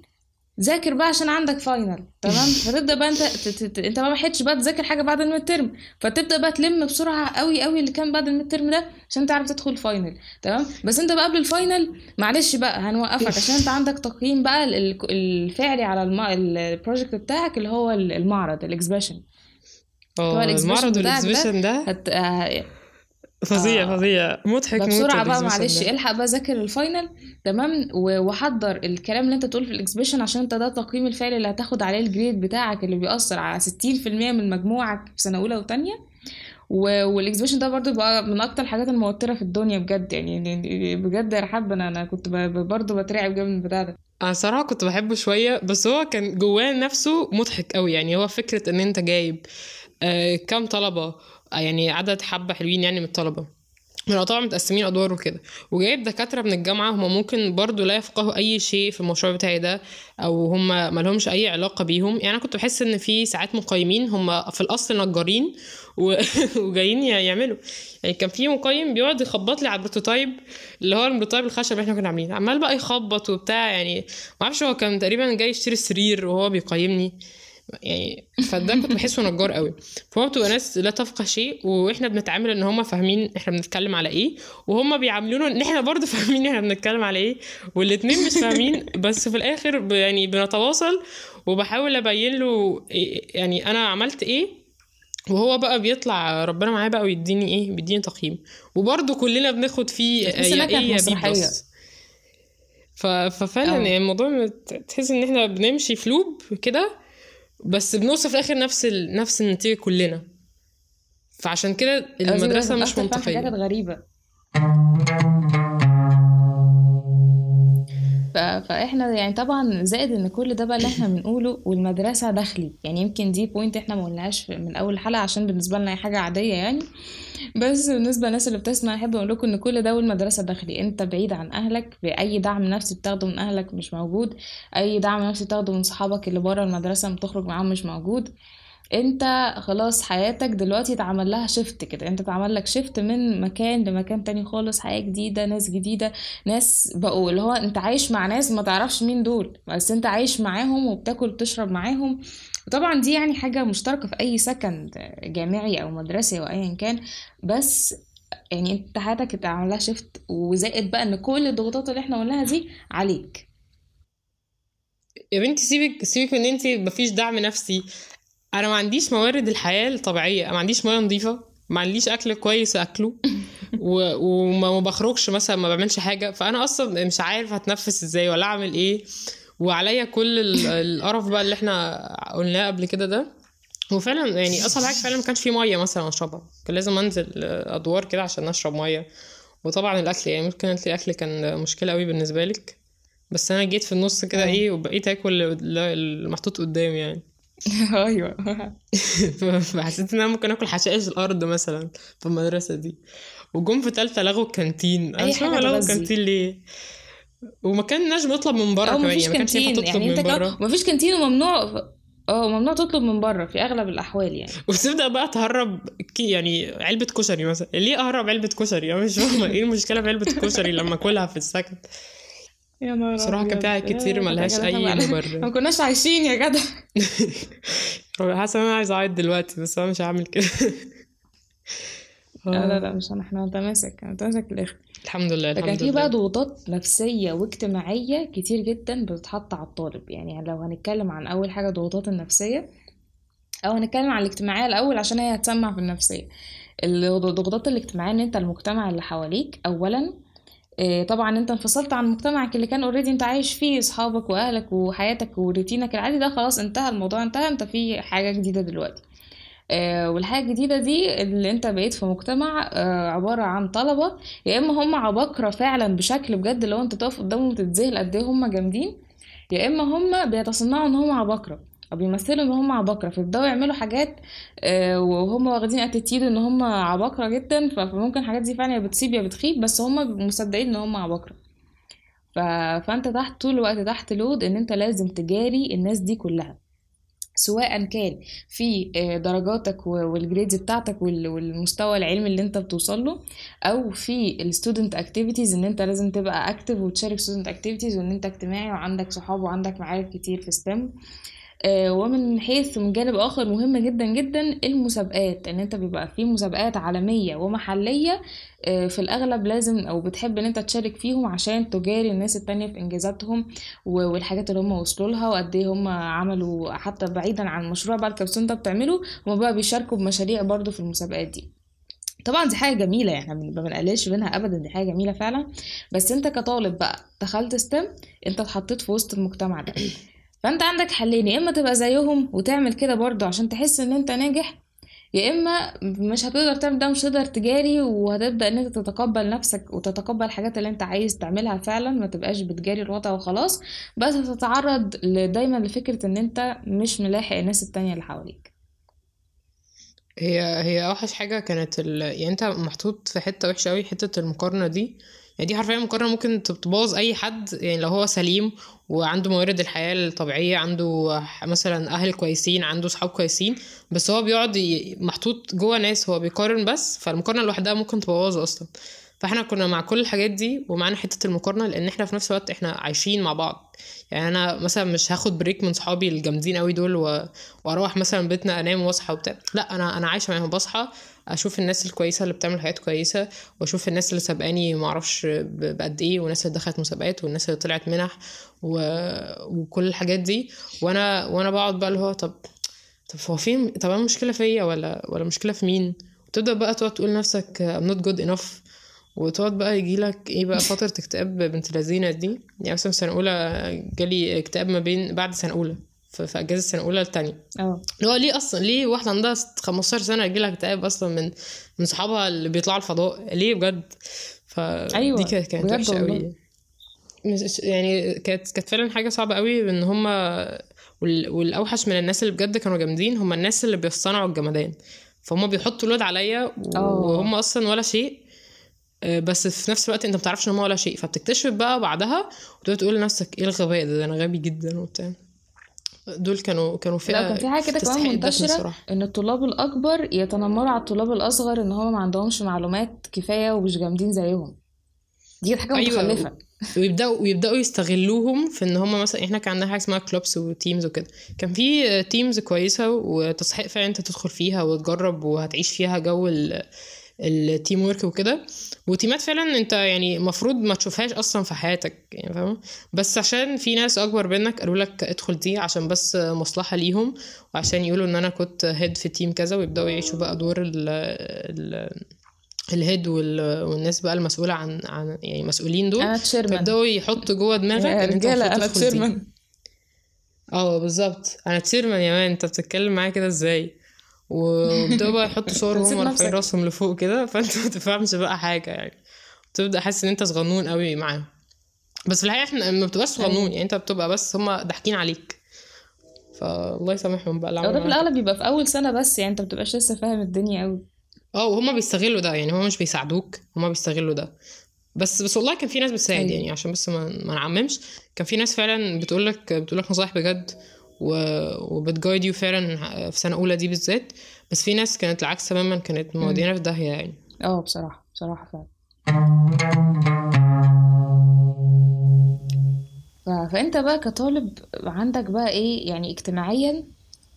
ذاكر بقى عشان عندك final تمام؟ فتبدأ بقى أنت أنت ما لحقتش بقى تذاكر حاجة بعد ال mid term فتبدأ بقى تلم بسرعة قوي قوي اللي كان بعد ال mid term ده عشان تعرف تدخل ال final تمام؟ بس أنت بقى قبل ال final معلش بقى هنوقفك عشان أنت عندك تقييم بقى ال- ال- الفعلي على الم... ال project بتاعك اللي هو ال- المعرض ال exhibition هو آه المعرض بتاعك ده ده؟ هت... فظيع آه. فظيع مضحك موت فبسرعه بقى معلش. الحق بقى ذاكر ال final تمام وحضر الكلام اللي انت تقوله في ال exhibition عشان انت ده التقييم الفعلي اللي هتاخد عليه ال grade بتاعك اللي بيأثر على 60% من مجموعك في سنة أولى وتانية و- والاكسبيشن ده برضو بقى من أكتر الحاجات الموترة في الدنيا بجد يعني بجد يا رحاب أنا أنا كنت برضو بترعب جامد من البتاع ده أنا صراحة كنت بحبه شوية بس هو كان جواه نفسه مضحك قوي يعني هو فكرة إن أنت جايب آه كام طلبة يعني عدد حبة حلوين يعني من الطلبة. من طبعا متقسمين أدوار وكده. وجايب دكاترة من الجامعة هم ممكن برضو لا يفقهوا أي شيء في المشروع بتاعي ده أو هم ما لهمش أي علاقة بيهم. يعني أنا كنت بحس إن في ساعات مقيمين هم في الأصل نجارين و... وجايين يعملوا. يعني كان في مقيم بيقعد يخبط لي على ال prototype اللي هو ال prototype الخشب اللي إحنا كنا عاملينه. عمال بقى يخبط وبتاع يعني ما أعرفش هو كان تقريبا جاي يشتري السرير وهو بيقيمني. يعني فده كنت بحسه نجار قوي فهو بتبقى ناس لا تفقه شيء وإحنا بنتعامل إن هم فاهمين إحنا بنتكلم على إيه وهم بيعاملونا إن إحنا برضه فاهمين إحنا بنتكلم على إيه والاتنين مش فاهمين بس في الآخر يعني بنتواصل وبحاول أبين له إيه- يعني أنا عملت إيه وهو بقى بيطلع ربنا معاه بقى ويديني إيه بيديني تقييم وبرضه كلنا بناخد فيه يا إيه يا B. plus ففعلا. يعني الموضوع تحس إن إحنا بنمشي في loop كده بس بنوصل في الآخر نفس ال... نفس النتيجة كلنا. فعشان كده المدرسة مش فعلا حاجات منطقية. غريبة. ف... فإحنا يعني طبعا زائد إن كل ده بقى اللي إحنا بنقوله والمدرسة داخلي. يعني يمكن دي point إحنا ما قلناهاش من أول حلقة عشان بالنسبة لنا هي حاجة عادية يعني. بس بالنسبة للناس اللي بتسمع أحب أقول لكم إن كل ده والمدرسة داخلي. أنت بعيد عن أهلك أي دعم نفسي بتاخده من أهلك مش موجود. أي دعم نفسي بتاخده من صحابك اللي بره المدرسة بتخرج معاهم مش موجود. أنت خلاص حياتك دلوقتي اتعمل لها shift كده. أنت اتعمل لك shift من مكان لمكان تاني خالص حياة جديدة ناس جديدة. ناس بقوا اللي هو أنت عايش مع ناس ما تعرفش مين دول بس أنت عايش معاهم وبتاكل وتشرب معاهم. وطبعا دي يعني حاجة مشتركة في أي سكن جامعي أو مدرسي أو ايا كان بس يعني أنت حياتك اتعمل لها شيفت وزائد بقى إن كل الضغوطات اللي إحنا قلناها دي عليك. يا بنتي سيبك سيبك من أنت مفيش دعم نفسي. أنا ما عنديش موارد الحياة الطبيعية ما عنديش ميه نظيفة ما عنديش أكل كويس أكله و... وما ما بخرجش مثلا ما بعملش حاجة. فأنا أصلا مش عارف هتنفس إزاي ولا أعمل إيه. وعليا كل ال- القرف بقى اللي إحنا قلناه قبل كده ده. وفعلا يعني أصعب حاجة فعلا ما كانش في مية مثلا أشربها. كان لازم أنزل أدوار كده عشان أشرب مية. وطبعا الأكل يعني ممكن الاكل كان مشكلة قوي بالنسبة لك. بس أنا جيت في النص كده آه. إيه وبقيت آكل اللي- المحطوط قدامي يعني. أيوه. فحسيت إن أنا ممكن آكل حشائش الأرض مثلا في المدرسة دي. وجم في تالتة لغوا الكانتين. أنا مش فاهمة لغوا. الكانتين ليه. وما كناش بنطلب من بره أو كمان مفيش يعني ما كانش ينفع تطلب يعني انت من بره مفيش كانتين وممنوع آه ممنوع تطلب من بره في اغلب الاحوال يعني. وبتبدأ بقى تهرب كي يعني علبة كشري مثلا. ليه أهرب علبة كشري؟ أنا مش فاهمة. إيه المشكلة في علبة الكشري لما أكلها في السكن؟ يا نهار بصراحة كان في كتير ملهاش أي ما مبرر. كناش عايشين يا جدع. حاسة إن أنا عايزه أعيط دلوقتي بس أنا مش هعمل كده. لا لا لا مش أنا إحنا متماسك متماسك في الآخر الحمد لله فكان في بقى ضغوطات نفسية واجتماعية كتير جدا بتتحط على الطالب. يعني لو هنتكلم عن أول حاجة ضغوطات النفسية أو هنتكلم عن الاجتماعية الأول عشان هي هتسمع في النفسية. الضغوطات الاجتماعية إن أنت المجتمع اللي حواليك أولا إيه، طبعا أنت انفصلت عن مجتمعك اللي كان اوريدي أنت عايش فيه أصحابك وأهلك وحياتك وروتينك العادي ده خلاص انتهى الموضوع انتهى أنت في حاجة جديدة دلوقتي. آه، والحاجة الجديدة دي اللي انت بقيت في مجتمع آه، عبارة عن طلبة. يا إما هم عباقرة فعلا بشكل بجد لو انت تقف قدامهم وتتذهل قد إيه هم جامدين يا إما هم بيتصنعوا إن هم عباقرة أو بيمثلوا إن هم عباقرة فيبدأوا يعملوا حاجات آه، وهم واخدين اتيتيود إن هم عباقرة جدا فممكن الحاجات دي فعلا يا بتسيب يا بتخيب بس هم مصدقين إن هم عباقرة. ف... فأنت تحت طول الوقت تحت لود إن أنت لازم تجاري الناس دي كلها. سواء كان في آه، درجاتك وال grades بتاعتك وال- والمستوى العلمي اللي انت بتوصل له أو في ال student activities إن انت لازم تبقى active وتشارك student activities وإن انت اجتماعي وعندك صحاب وعندك معارف كتير في STEM ومن حيث من جانب آخر مهم جدا جدا المسابقات إن أنت بيبقى في مسابقات عالمية ومحلية آه، في الأغلب لازم أو بتحب إن أنت تشارك فيهم عشان تجاري الناس التانية في إنجازاتهم والحاجات اللي هم وصلوا لها وقد إيه هم عملوا حتى بعيدا عن المشروع بقى ال capstone ده بتعمله هم بقى بيشاركوا بمشاريع برضو في المسابقات دي. طبعا دي حاجة جميلة يعني ما بنقللش منها ابدا دي حاجة جميلة فعلا. بس أنت كطالب بقى دخلت STEM أنت اتحطيت في وسط المجتمع ده. فانت عندك حلين يا إما تبقى زيهم وتعمل كده برضو عشان تحس إن أنت ناجح يا إما مش هتقدر تعمل ده مش هتقدر تجاري وهتبدأ إن أنت تتقبل نفسك وتتقبل الحاجات اللي أنت عايز تعملها فعلا ما تبقاش بتجاري الوضع وخلاص بس هتتعرض دايما لفكرة إن أنت مش ملاحق الناس التانية اللي حواليك. هي هي أوحش حاجة كانت ال... يعني أنت محطوط في حتة وحشة قوي حتة المقارنة دي يعني دي حرفيا مقارنة ممكن تبوظ أي حد يعني لو هو سليم وعنده موارد الحياة الطبيعية عنده مثلا أهل كويسين عنده صحاب كويسين بس هو بيقعد محطوط جوه ناس هو بيقارن بس فالمقارنة لوحدها ممكن تبوظه أصلا. فإحنا كنا مع كل الحاجات دي ومعانا حتة المقارنة لأن إحنا في نفس الوقت إحنا عايشين مع بعض. يعني أنا مثلا مش هاخد بريك من صحابي الجامدين قوي دول و... وأروح مثلا بيتنا أنام وأصحى وبتاع لأ أنا أنا عايشة معاهم بصحى أشوف الناس الكويسة اللي بتعمل حاجات كويسة وأشوف الناس اللي سابقاني ب- بقد إيه والناس اللي دخلت مسابقات والناس اللي طلعت منح و... وكل الحاجات دي. وأنا وأنا بقعد بقى اللي هو طب طب هو فين طب أنا المشكلة فيا ولا ولا المشكلة في مين؟ وتبدا بقى تقعد تقول لنفسك I'm not good enough وتقعد بقى يجيلك إيه بقى فترة اكتئاب بنت لذينة دي. يعني مثلا سنة أولى جالي اكتئاب ما بين بعد سنة أولى. في أجازة سنة أولى التانية آه. اللي هو ليه أصلا ليه واحدة عندها 15 سنة يجيلها اكتئاب أصلا من من صحابها اللي بيطلعوا الفضاء؟ ليه بجد؟ فدي أيوة، كانت كانت والله. قوي يعني كانت كانت فعلا حاجة صعبة قوي إن هما وال- والأوحش من الناس اللي بجد كانوا جامدين هما الناس اللي بيصطنعوا الجمدان. فهم بيحطوا لود عليا آه. وهم أصلا ولا شيء آه، بس في نفس الوقت أنت متعرفش إن هم ولا شيء. فبتكتشف بقى بعدها وتقعد تقول لنفسك إيه الغباء ده, ده أنا غبي جدا وبتاع. دول كانوا كانوا فئة لا كان في حاجة كده كمان منتشرة. إن الطلاب الأكبر يتنمروا على الطلاب الأصغر إن هم ما عندهمش معلومات كفاية ومش جامدين زيهم. دي حاجة أيوة، متخلفة. ويبداوا ويبدأوا يستغلوهم في إن هم مثلا إحنا كان عندنا حاجة اسمها كلوبس وتيمز وكده. كان في teams كويسة وتستحق فعلا أنت تدخل فيها وتجرب وهتعيش فيها جو ال teamwork وكده. و team ات فعلا أنت يعني المفروض ما تشوفهاش أصلا في حياتك يعني فاهم؟ بس عشان في ناس أكبر منك قالوا لك ادخل دي عشان بس مصلحة ليهم وعشان يقولوا إن أنا كنت head في team كذا ويبدأوا يعيشوا بقى دور ال ال ال head وال- والناس بقى المسؤولة عن عن يعني مسؤولين دول. أنا chairman فيبدأوا يحطوا جوه دماغك إن أنت أنا. chairman آه بالظبط. أنا تشيرمان يا مان. أنت بتتكلم معايا كده إزاي؟ وبيبداوا بقى يحطوا صور نسيت وهم نفسك. رافعين راسهم لفوق كده فانت ما تفهمش بقى حاجة يعني تبدأ حاسس إن أنت صغنون قوي معاهم بس في الحقيقة إحنا ما بتبقاش صغنون يعني أنت بتبقى بس هم ضاحكين عليك فالله يسامحهم بقى هو ده في. الأغلب بيبقى في أول سنة بس يعني أنت بتبقاش لسه فاهم الدنيا قوي آه وهما بيستغلوا ده يعني هما مش بيساعدوك هما بيستغلوا ده بس بس والله كان في ناس بتساعد أيوة. يعني عشان بس ما, ما نعممش كان في ناس فعلا بتقول لك بتقول لك نصايح بجد. وبتجايد يو فعلا في سنة أولى دي بالذات. بس في ناس كانت العكس تماما كانت مودينا في داهية يعني. آه بصراحة بصراحة فعلا. ف... فأنت بقى كطالب عندك بقى إيه؟ يعني اجتماعيا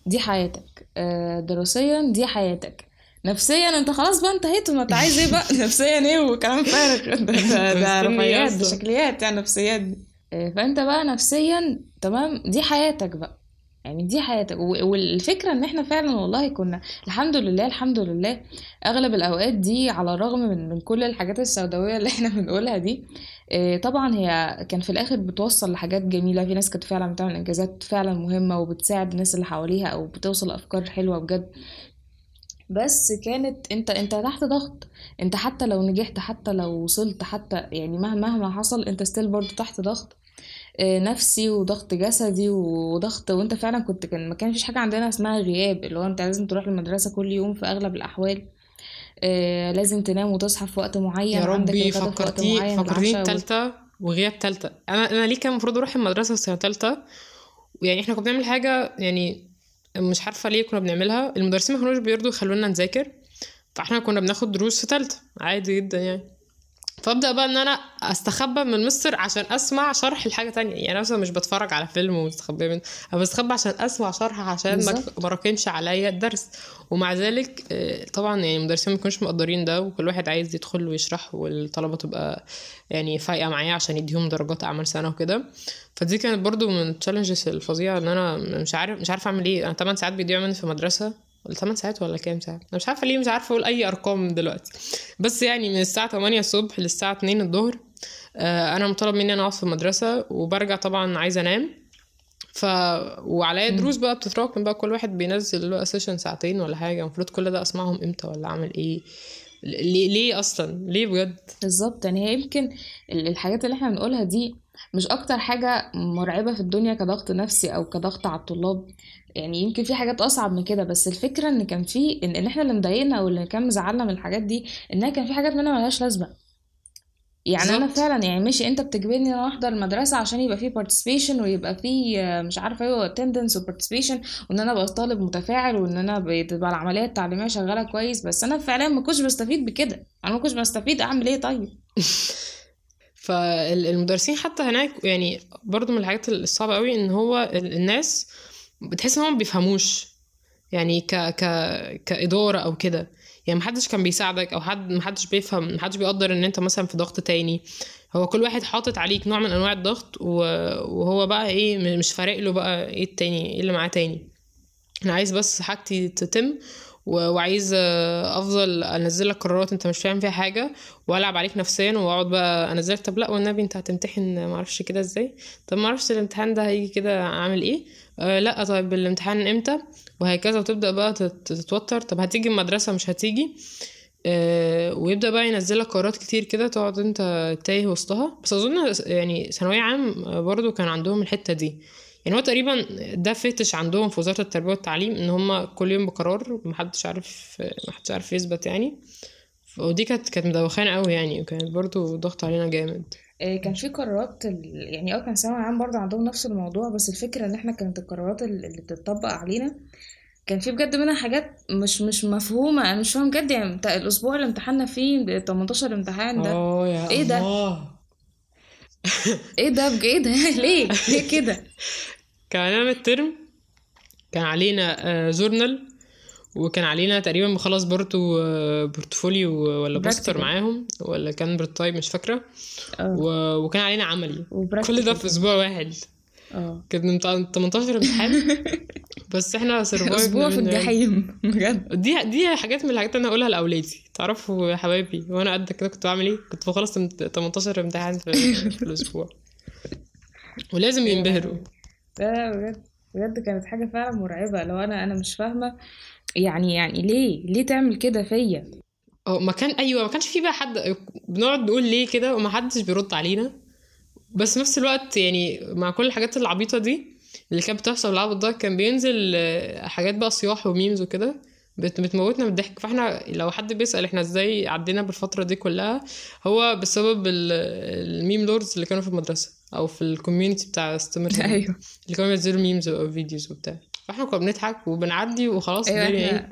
دي حياتك. آه، دراسيا دي حياتك. نفسيا أنت خلاص بقى انتهيت وما أنت عايز إيه بقى؟ نفسيا إيه وكلام فارغ. ده, ده, ده رفاهيات شكليات يعني نفسيات دي. آه، فأنت بقى نفسيا تمام دي حياتك بقى. يعني دي حياتك و- والفكرة إن إحنا فعلا والله كنا الحمد لله الحمد لله أغلب الأوقات دي على الرغم من من كل الحاجات السوداوية اللي إحنا بنقولها دي آه، طبعا هي كان في الآخر بتوصل لحاجات جميلة. في ناس كانت فعلا بتعمل إنجازات فعلا مهمة وبتساعد الناس اللي حواليها أو بتوصل أفكار حلوة بجد. بس كانت أنت أنت تحت ضغط. أنت حتى لو نجحت حتى لو وصلت حتى يعني مهما حصل أنت ستيل برضو تحت ضغط. نفسي وضغط جسدي وضغط وانت فعلا كنت كان ما كان فيش حاجة عندنا اسمها غياب اللي هو انت لازم تروح المدرسة كل يوم في أغلب الأحوال آه، لازم تنام وتصحى في وقت معين يا ربي فكرتي فكرتيني بتالتة وغياب تالتة. أنا أنا ليه كان المفروض أروح المدرسة في سنة تالتة؟ ويعني إحنا كنا بنعمل حاجة يعني مش عارفة ليه كنا بنعملها. المدرسين ما كانوش بيرضوا يخلونا نذاكر فإحنا كنا بناخد دروس في تالتة عادي جدا يعني. فابدأ بقى إن أنا أستخبى من المستر عشان أسمع شرح لحاجة تانية. يعني أنا مثلا مش بتفرج على فيلم ومستخبية من أنا بستخبى عشان أسمع شرح عشان ما راكمش عليا الدرس. ومع ذلك آه، طبعا يعني المدرسين ما كانوش مقدرين ده وكل واحد عايز يدخل ويشرح والطلبة تبقى يعني فايقة معاه عشان يديهم درجات أعمال سنة وكده. فدي كانت برضو من التشالنجز الفظيعة إن أنا مش عارف مش عارفه أعمل إيه. أنا 8 ساعات بيضيعوا مني في مدرسة. ولا 8 ساعات ولا كام ساعة؟ أنا مش عارفة ليه مش عارفة أقول أي أرقام دلوقتي. بس يعني من الساعة 8 الصبح للساعة 2 الظهر آه، أنا مطالب مني أنا أقعد في المدرسة وبرجع طبعا عايزة أنام. ف وعليا دروس بقى بتتراكم بقى كل واحد بينزل له سيشن ساعتين ولا حاجة. المفروض كل ده أسمعهم إمتى ولا أعمل إيه؟ ليه ليه أصلا؟ ليه بجد؟ بالظبط. يعني هي يمكن ال- الحاجات اللي إحنا بنقولها دي مش أكتر حاجة مرعبة في الدنيا كضغط نفسي أو كضغط على الطلاب. يعني يمكن في حاجات أصعب من كده بس الفكرة إن كان في إن, إن إحنا اللي مضايقنا أو اللي كان مزعلنا من الحاجات دي إنها كان في حاجات منها ملهاش لازمة. يعني أنا بالظبط. فعلا يعني ماشي أنت بتجبرني إن أنا أحضر المدرسة عشان يبقى فيه participation ويبقى فيه مش عارفة إيه attendance و participation وإن أنا أبقى طالب متفاعل وإن أنا بتبقى العملية التعليمية شغالة كويس. بس أنا فعلا ما كنتش بستفيد بكده. أنا ما كنتش بستفيد أعمل إيه طيب؟ فالمدرسين حتى هناك يعني برضو من الحاجات الصعبة قوي إن هو ال- الناس بتحس إن هم ما بيفهموش. يعني ك ك كإدارة أو كده. يعني محدش كان بيساعدك أو حد محدش بيفهم محدش بيقدر إن أنت مثلا في ضغط تاني. هو كل واحد حاطط عليك نوع من أنواع الضغط وهو بقى إيه مش فارق له بقى إيه التاني إيه اللي معاه تاني. أنا عايز بس حاجتي تتم وعايز أفضل أنزل لك قرارات أنت مش فاهم فيها حاجة وألعب عليك نفسيا وأقعد بقى أنزلك. طب لأ والنبي أنت هتمتحن معرفش كده إزاي؟ طب معرفش الامتحان ده هيجي كده عامل إيه؟ آه لا طيب الامتحان إمتى؟ وهكذا وتبدأ بقى تت- تتوتر. طب هتيجي المدرسة؟ مش هتيجي. آه ويبدأ بقى ينزل لك قرارات كتير كده تقعد انت تايه وسطها. بس أظن يعني ثانوية عام برضو كان عندهم الحتة دي. يعني هو تقريبا ده فتش عندهم في وزارة التربية والتعليم إن هم كل يوم بقرار محدش عارف محدش عارف يثبت يعني. ودي كانت كانت مدوخانة قوي يعني وكانت برضو ضغط علينا جامد. كان في قرارات يعني آه كان ثانوي عام برضه عندهم نفس الموضوع بس الفكرة إن إحنا كانت القرارات ال- اللي بتطبق علينا كان في بجد منها حاجات مش مش مفهومة أنا مش فاهم بجد يعني الأسبوع اللي امتحنا فيه 18 امتحان ده. آه يا إيه ده؟ الله. إيه ده؟ بجد إيه ده؟ ليه؟ ليه كده؟ كان علينا الترم كان علينا آه، journal وكان علينا تقريبا بخلص برضو آه، portfolio ولا poster. معاهم ولا كان prototype مش فاكرة. آه. و... وكان علينا عملي. كل ده في أسبوع واحد. آه. كان من 18 امتحان. بس إحنا survive نا أسبوع في. الجحيم بجد. دي دي حاجات من الحاجات اللي أنا هقولها لأولادي. تعرفوا يا حبايبي وأنا قد كده كنت بعمل إيه؟ كنت بخلص امت- 18 امتحان في, في الأسبوع. ولازم ينبهروا. لا بجد بجد كانت حاجة فعلا مرعبة. لو أنا أنا مش فاهمة يعني يعني ليه؟ ليه تعمل كده فيا؟ آه ما كان أيوه ما كانش في بقى حد بنقعد نقول ليه كده وما حدش بيرد علينا. بس في نفس الوقت يعني مع كل الحاجات العبيطة دي اللي كانت بتحصل العبط ده كان بينزل آه، حاجات بقى صياح و memes وكده بت- بتموتنا من الضحك. فإحنا لو حد بيسأل إحنا إزاي عدينا بالفترة دي كلها هو بسبب ال- ال meme lords اللي كانوا في المدرسة أو في ال community بتاع STEM أيوه. اللي كانوا بينزلوا memes أو videos وبتاع. فاحنا كنا بنضحك وبنعدي وخلاص أيوه الدنيا إيه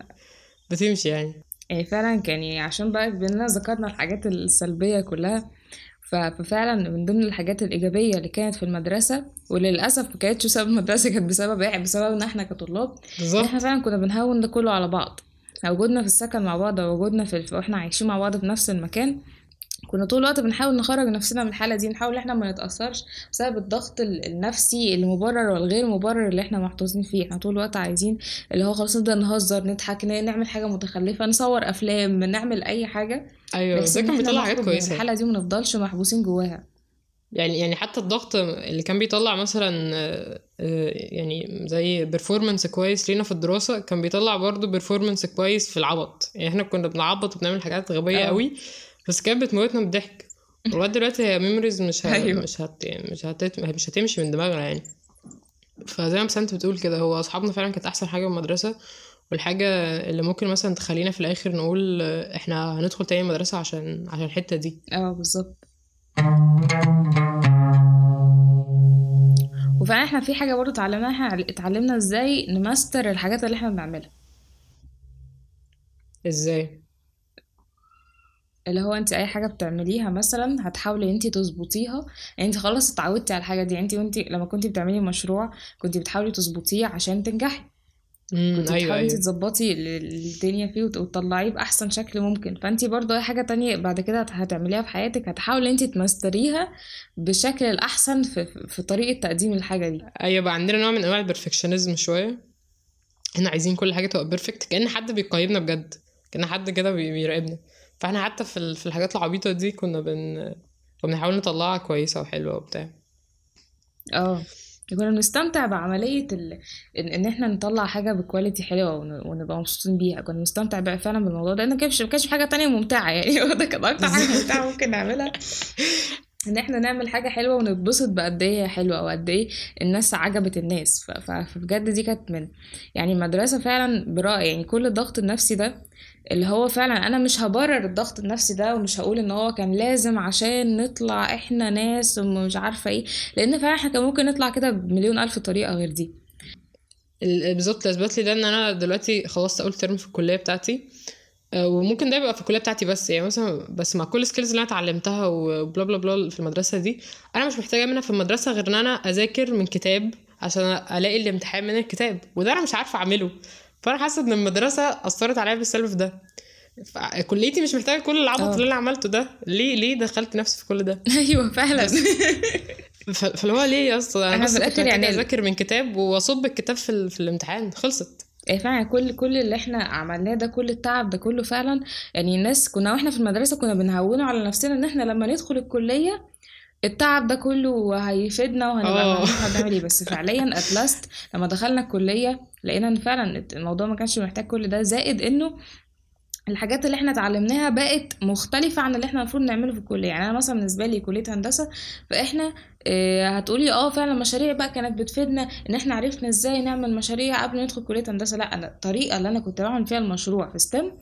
بتمشي يعني. يعني فعلا كان يعني عشان بقى بينا ذكرنا الحاجات السلبية كلها ففعلا من ضمن الحاجات الإيجابية اللي كانت في المدرسة وللأسف ما كانتش بسبب المدرسة كانت بسبب إيه بسبب إن إحنا كطلاب بالظبط. إحنا فعلا كنا بنهون ده كله على بعض. وجودنا في السكن مع بعض وجودنا في وإحنا عايشين مع بعض في نفس المكان كنا طول الوقت بنحاول نخرج نفسنا من الحالة دي نحاول إن إحنا ما نتأثرش بسبب الضغط ال- النفسي المبرر والغير مبرر اللي إحنا محطوطين فيه. إحنا طول الوقت عايزين اللي هو خلاص نبدأ نهزر نضحك نعمل حاجة متخلفة نصور أفلام نعمل أي حاجة. أيوه بس ده كان بيطلع حاجات كويسة. الحالة دي ومنفضلش محبوسين جواها. يعني يعني حتى الضغط اللي كان بيطلع مثلا آه، آه، يعني زي performance كويس لينا في الدراسة كان بيطلع برضه performance كويس في العبط. يعني إحنا كنا بنعبط وبنعمل حاجات غبية آه. قوي. بس كانت بتموتنا من الضحك ولغاية دلوقتي هي memories مش ه... أيوة. مش هت... مش هت... مش هتمشي من دماغنا يعني. فزي ما بسنت بتقول كده هو أصحابنا فعلا كانت أحسن حاجة في المدرسة. والحاجة اللي ممكن مثلا تخلينا في الآخر نقول إحنا هندخل تاني مدرسة عشان عشان الحتة دي. آه بالظبط. وفعلا إحنا في حاجة برضو اتعلمناها اتعلمنا إزاي نماستر الحاجات اللي إحنا بنعملها. إزاي؟ اللي هو انت أي حاجة بتعمليها مثلا هتحاولي انت تظبطيها يعني انت خلاص اتعودتي على الحاجة دي. انت وانت لما كنت بتعملي مشروع كنت بتحاولي تظبطيه عشان تنجحي. امم كنت أيوه بتحاولي أيوه. تظبطي ال- الدنيا فيه وت- وتطلعيه بأحسن شكل ممكن. فانت برضو أي حاجة تانية بعد كده هت- هتعمليها في حياتك هتحاولي انت تماستريها بالشكل الأحسن في, في طريقة تقديم الحاجة دي. أيوه بقى عندنا نوع من أنواع البرفكشنزم شوية. إحنا عايزين كل حاجة تبقى perfect كأن حد بيقيمنا بجد. كأن حد كده بي- بيراقبنا. فاحنا حتى في في الحاجات العبيطة دي كنا بن كنا بنحاول نطلعها كويسة وحلوة وبتاع. آه كنا بنستمتع بعملية ال... إن, إن إحنا نطلع حاجة ب quality حلوة ون... ونبقى مبسوطين بيها. كنا بنستمتع بقى فعلا بالموضوع ده لأن كانش كانش في حاجة تانية ممتعة يعني. هو ده كان أكتر حاجة ممتعة ممكن نعملها. إن إحنا نعمل حاجة حلوة ونتبسط بقد إيه هي حلوة أو قد إيه الناس عجبت الناس. ف... ف... فبجد دي كانت من يعني المدرسة فعلا برأي يعني كل الضغط النفسي ده اللي هو فعلا أنا مش هبرر الضغط النفسي ده ومش هقول إن هو كان لازم عشان نطلع إحنا ناس ومش عارفة إيه لأن فعلا إحنا كان ممكن نطلع كده بمليون ألف طريقة غير دي. ال- بالظبط اللي اثبت لي ده إن أنا دلوقتي خلصت أول ترم في الكلية بتاعتي. آه، وممكن ده يبقى في الكلية بتاعتي بس يعني مثلا بس مع كل ال skills اللي أنا اتعلمتها و blah blah blah في المدرسة دي أنا مش محتاجة منها في المدرسة غير إن أنا أذاكر من كتاب عشان ألاقي الامتحان من الكتاب وده أنا مش عارفة أعمله. فأنا حاسة إن المدرسة أثرت عليا بالسلب في ده. كليتي مش محتاجة كل العبط آه. اللي أنا عملته ده. ليه ليه دخلت نفسي في كل ده؟ أيوه فعلا. فاللي هو ليه يا أسطى؟ أنا في الآخر محتاجة يعني أذاكر من كتاب وأصب الكتاب في, ال... في الامتحان. خلصت. يعني فعلا. كل كل اللي إحنا عملناه ده كل التعب ده كله فعلا يعني الناس كنا وإحنا في المدرسة كنا بنهونه على نفسنا إن إحنا لما ندخل الكلية التعب ده كله هيفيدنا وهنبقى إحنا بنعمل إيه. بس فعليا at last لما دخلنا الكلية لقينا إن فعلا الموضوع ما كانش محتاج كل ده زائد إنه الحاجات اللي إحنا اتعلمناها بقت مختلفة عن اللي إحنا المفروض نعمله في الكلية. يعني أنا مثلا بالنسبة لي كلية هندسة فإحنا آه هتقولي آه فعلا المشاريع بقى كانت بتفيدنا إن إحنا عرفنا إزاي نعمل مشاريع قبل ما ندخل كلية هندسة. لا أنا الطريقة اللي أنا كنت بعمل فيها المشروع في STEM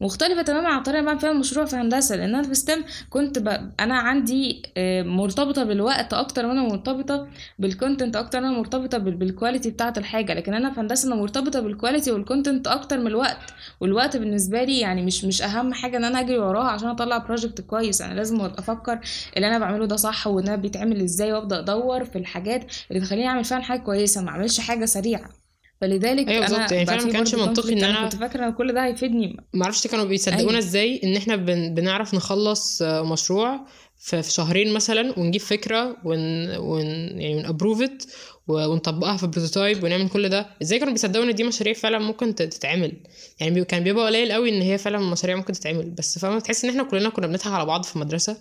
مختلفة تماما عن الطريقة اللي بعمل فيها المشروع في هندسة لأن أنا في STEM كنت ب... أنا عندي آه، مرتبطة بالوقت أكتر ما أنا مرتبطة بال content أكتر أنا مرتبطة بال... بال quality بتاعة الحاجة. لكن أنا في هندسة أنا مرتبطة بال quality وال content أكتر من الوقت. والوقت بالنسبة لي يعني مش مش أهم حاجة إن أنا أجري وراها عشان أطلع project كويس. أنا لازم أفكر اللي أنا بعمله ده صح وإن أنا بيتعمل إزاي وأبدأ أدور في الحاجات اللي تخليني أعمل فعلا حاجة كويسة ما أعملش حاجة سريعة. فلذلك أيوه بالظبط. يعني فعلا ما كانش منطقي إن. أنا كنت فاكرة إن كل ده هيفيدني. ما أعرفش كانوا بيصدقونا أيوه. إزاي إن إحنا بن... بنعرف نخلص آه، مشروع في شهرين مثلا ونجيب فكرة ون, ون... يعني ون approve it ونطبقها في prototype ونعمل كل ده. إزاي كانوا بيصدقوا إن دي مشاريع فعلا ممكن تتعمل؟ يعني بي... كان بيبقى قليل قوي إن هي فعلا مشاريع ممكن تتعمل. بس فاهمة؟ تحس إن إحنا كلنا كنا بنضحك على بعض في المدرسة.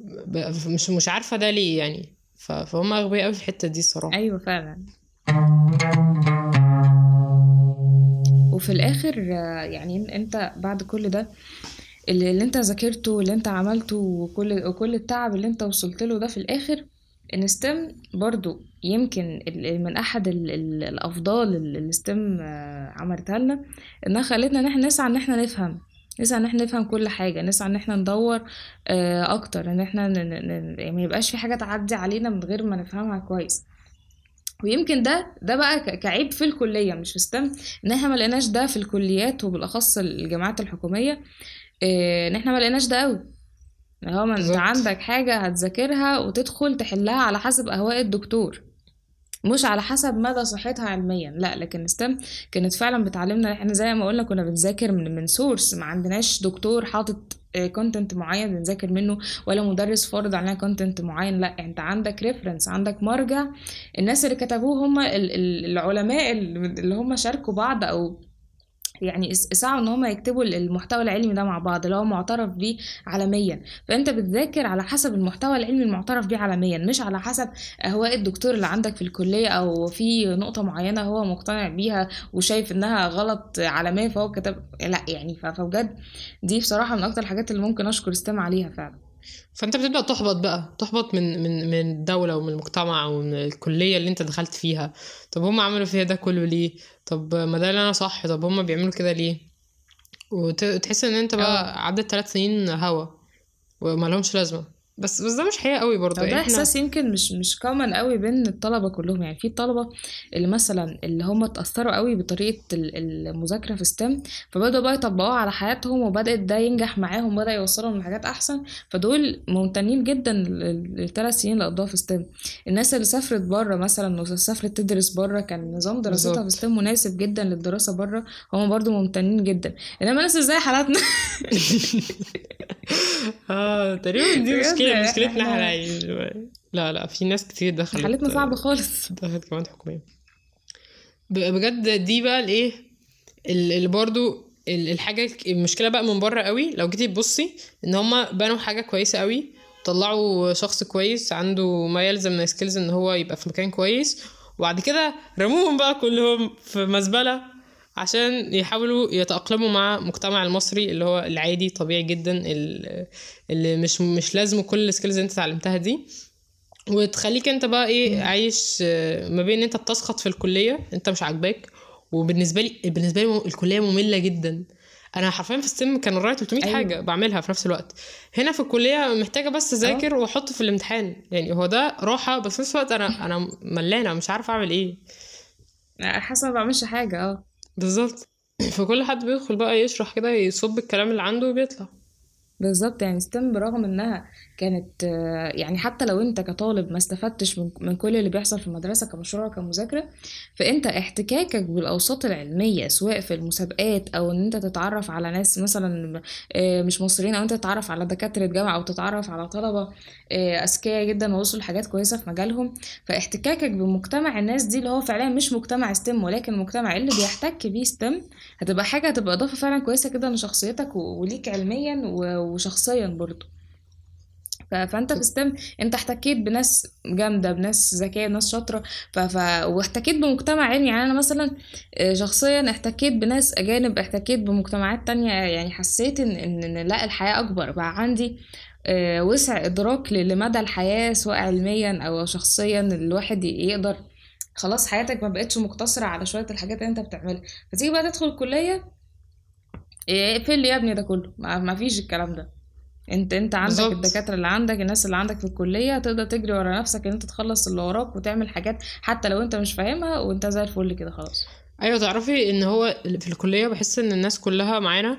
ب... مش مش عارفة ده ليه يعني. ف... فهم أغبياء قوي في الحتة دي الصراحة. أيوه فعلا. وفي الآخر يعني أنت بعد كل ده اللي, أنت ذاكرته واللي أنت عملته وكل وكل التعب اللي أنت وصلت له ده في الآخر إن STEM برضو يمكن من أحد ال- ال- الأفضال اللي STEM عملتها لنا إنها خلتنا إن إحنا نسعى إن إحنا نفهم. نسعى إن إحنا نفهم كل حاجة. نسعى إن إحنا ندور آه، أكتر. إن إحنا يعني ما يبقاش في حاجة تعدي علينا من غير ما نفهمها كويس. ويمكن ده ده بقى كعيب في الكلية مش في STEM إن إحنا ما لقيناش ده في الكليات وبالأخص الجامعات الحكومية إيه، إن إحنا ما لقيناش ده قوي اللي هو ما أنت عندك حاجة هتذاكرها وتدخل تحلها على حسب أهواء الدكتور مش على حسب مدى صحتها علميا. لا لكن STEM كانت فعلا بتعلمنا إحنا زي ما قلنا كنا بنذاكر من من source ما عندناش دكتور حاطط content معين بنذاكر منه ولا مدرس فارض علينا content معين. لا انت عندك reference عندك مرجع. الناس اللي كتبوه هم ال- ال- العلماء اللي هم شاركوا بعض أو يعني اس- سعوا ان هم يكتبوا ال- المحتوى العلمي ده مع بعض اللي هو معترف بيه عالميا فأنت بتذاكر على حسب المحتوى العلمي المعترف بيه عالميا مش على حسب أهواء الدكتور اللي عندك في الكلية أو في نقطة معينة هو مقتنع بيها وشايف إنها غلط عالميا فهو كتب لا يعني فبجد دي بصراحة من أكتر الحاجات اللي ممكن أشكر STEM عليها فعلا. فأنت بتبدأ تحبط بقى تحبط من من من الدولة ومن المجتمع ومن الكلية اللي أنت دخلت فيها. طب هم عملوا فيها ده كله ليه؟ طب ما ده اللي أنا صح طب هم بيعملوا كده ليه؟ وتحس إن أنت بقى عدت ثلاث سنين هوا وما لهمش لازمة. بس بس ده مش حقيقة قوي برضه. ده يعني إحساس يمكن مش مش common قوي بين الطلبة كلهم. يعني في الطلبه اللي مثلا اللي هم اتأثروا قوي بطريقة ال- المذاكرة في STEM فبدأوا بقى يطبقوها على حياتهم وبدأت ده ينجح معاهم وبدا يوصلهم لحاجات أحسن. فدول ممتنين جدا للثلاث سنين اللي قضوها في STEM الناس اللي سافرت بره مثلا وسافرت تدرس بره كان نظام دراستها في STEM مناسب جدا للدراسة بره. هم برضو ممتنين جدا. إنما ناس زي حالاتنا؟ آه تقريبا دي بجد؟ مشكلة مشكلتنا إحنا لا لا في ناس كتير دخلت حالتنا صعبة خالص. دخلت كمان حكومية. بجد دي بقى الإيه؟ ال- اللي برضو ال- الحاجة المشكلة بقى من بره قوي. لو جيتي تبصي إن هما بنوا حاجة كويسة قوي طلعوا شخص كويس عنده ما يلزم من skills إن هو يبقى في مكان كويس وبعد كده رموهم بقى كلهم في مزبلة عشان يحاولوا يتأقلموا مع المجتمع المصري اللي هو العادي طبيعي جدا ال- اللي مش مش لازم كل ال skills انت اتعلمتها دي. وتخليك انت بقى إيه. عايش آه، ما بين إن انت بتسقط في الكلية انت مش عاجباك وبالنسبة لي بالنسبة لي الكلية مملة جدا. أنا حرفيا في STEM كان ورايا 300 حاجة أيوه بعملها في نفس الوقت. هنا في الكلية محتاجة بس آه. أذاكر وأحط في الامتحان. يعني هو ده راحة بس في نفس الوقت أنا أنا ملانة مش عارفة أعمل إيه. حاسة ما بعملش حاجة آه. بالظبط. فكل حد بيدخل بقى يشرح كده يصب الكلام اللي عنده وبيطلع. بالظبط يعني STEM برغم إنها كانت يعني حتى لو انت كطالب ما استفدتش من, كل اللي بيحصل في المدرسة كمشروع كمذاكرة فانت احتكاكك بالأوساط العلمية سواء في المسابقات أو إن انت تتعرف على ناس مثلا آه، مش مصريين أو انت تتعرف على دكاترة جامعة أو تتعرف على طلبة آه، أذكياء جدا ووصلوا لحاجات كويسة في مجالهم. فاحتكاكك بمجتمع الناس دي اللي هو فعليا مش مجتمع STEM ولكن مجتمع اللي بيحتك بيه STEM هتبقى حاجة هتبقى إضافة فعلا كويسة جدا لشخصيتك وليك علميا وشخصيا برضو. ف- فأنت في STEM أنت احتكيت بناس جامدة بناس ذكية بناس شاطرة ف... ف... واحتكيت بمجتمع علمي. يعني أنا مثلا آه، شخصيا احتكيت بناس أجانب احتكيت بمجتمعات تانية يعني حسيت ان إن لا الحياة أكبر. بقى عندي آه، وسع إدراك لمدى الحياة سواء علميا أو شخصيا الواحد يقدر خلاص حياتك ما بقتش مقتصرة على شوية الحاجات اللي أنت بتعملها. فتيجي بقى تدخل الكليه إيه، اقفل لي يا ابني ده كله. ما فيش الكلام ده. انت انت عندك بالظبط. الدكاترة اللي عندك الناس اللي عندك في الكلية تقدر تجري ورا نفسك إن أنت تخلص اللي وراك وتعمل حاجات حتى لو أنت مش فاهمها وأنت زي الفل كده خلاص. أيوه تعرفي إن هو في الكلية بحس إن الناس كلها معانا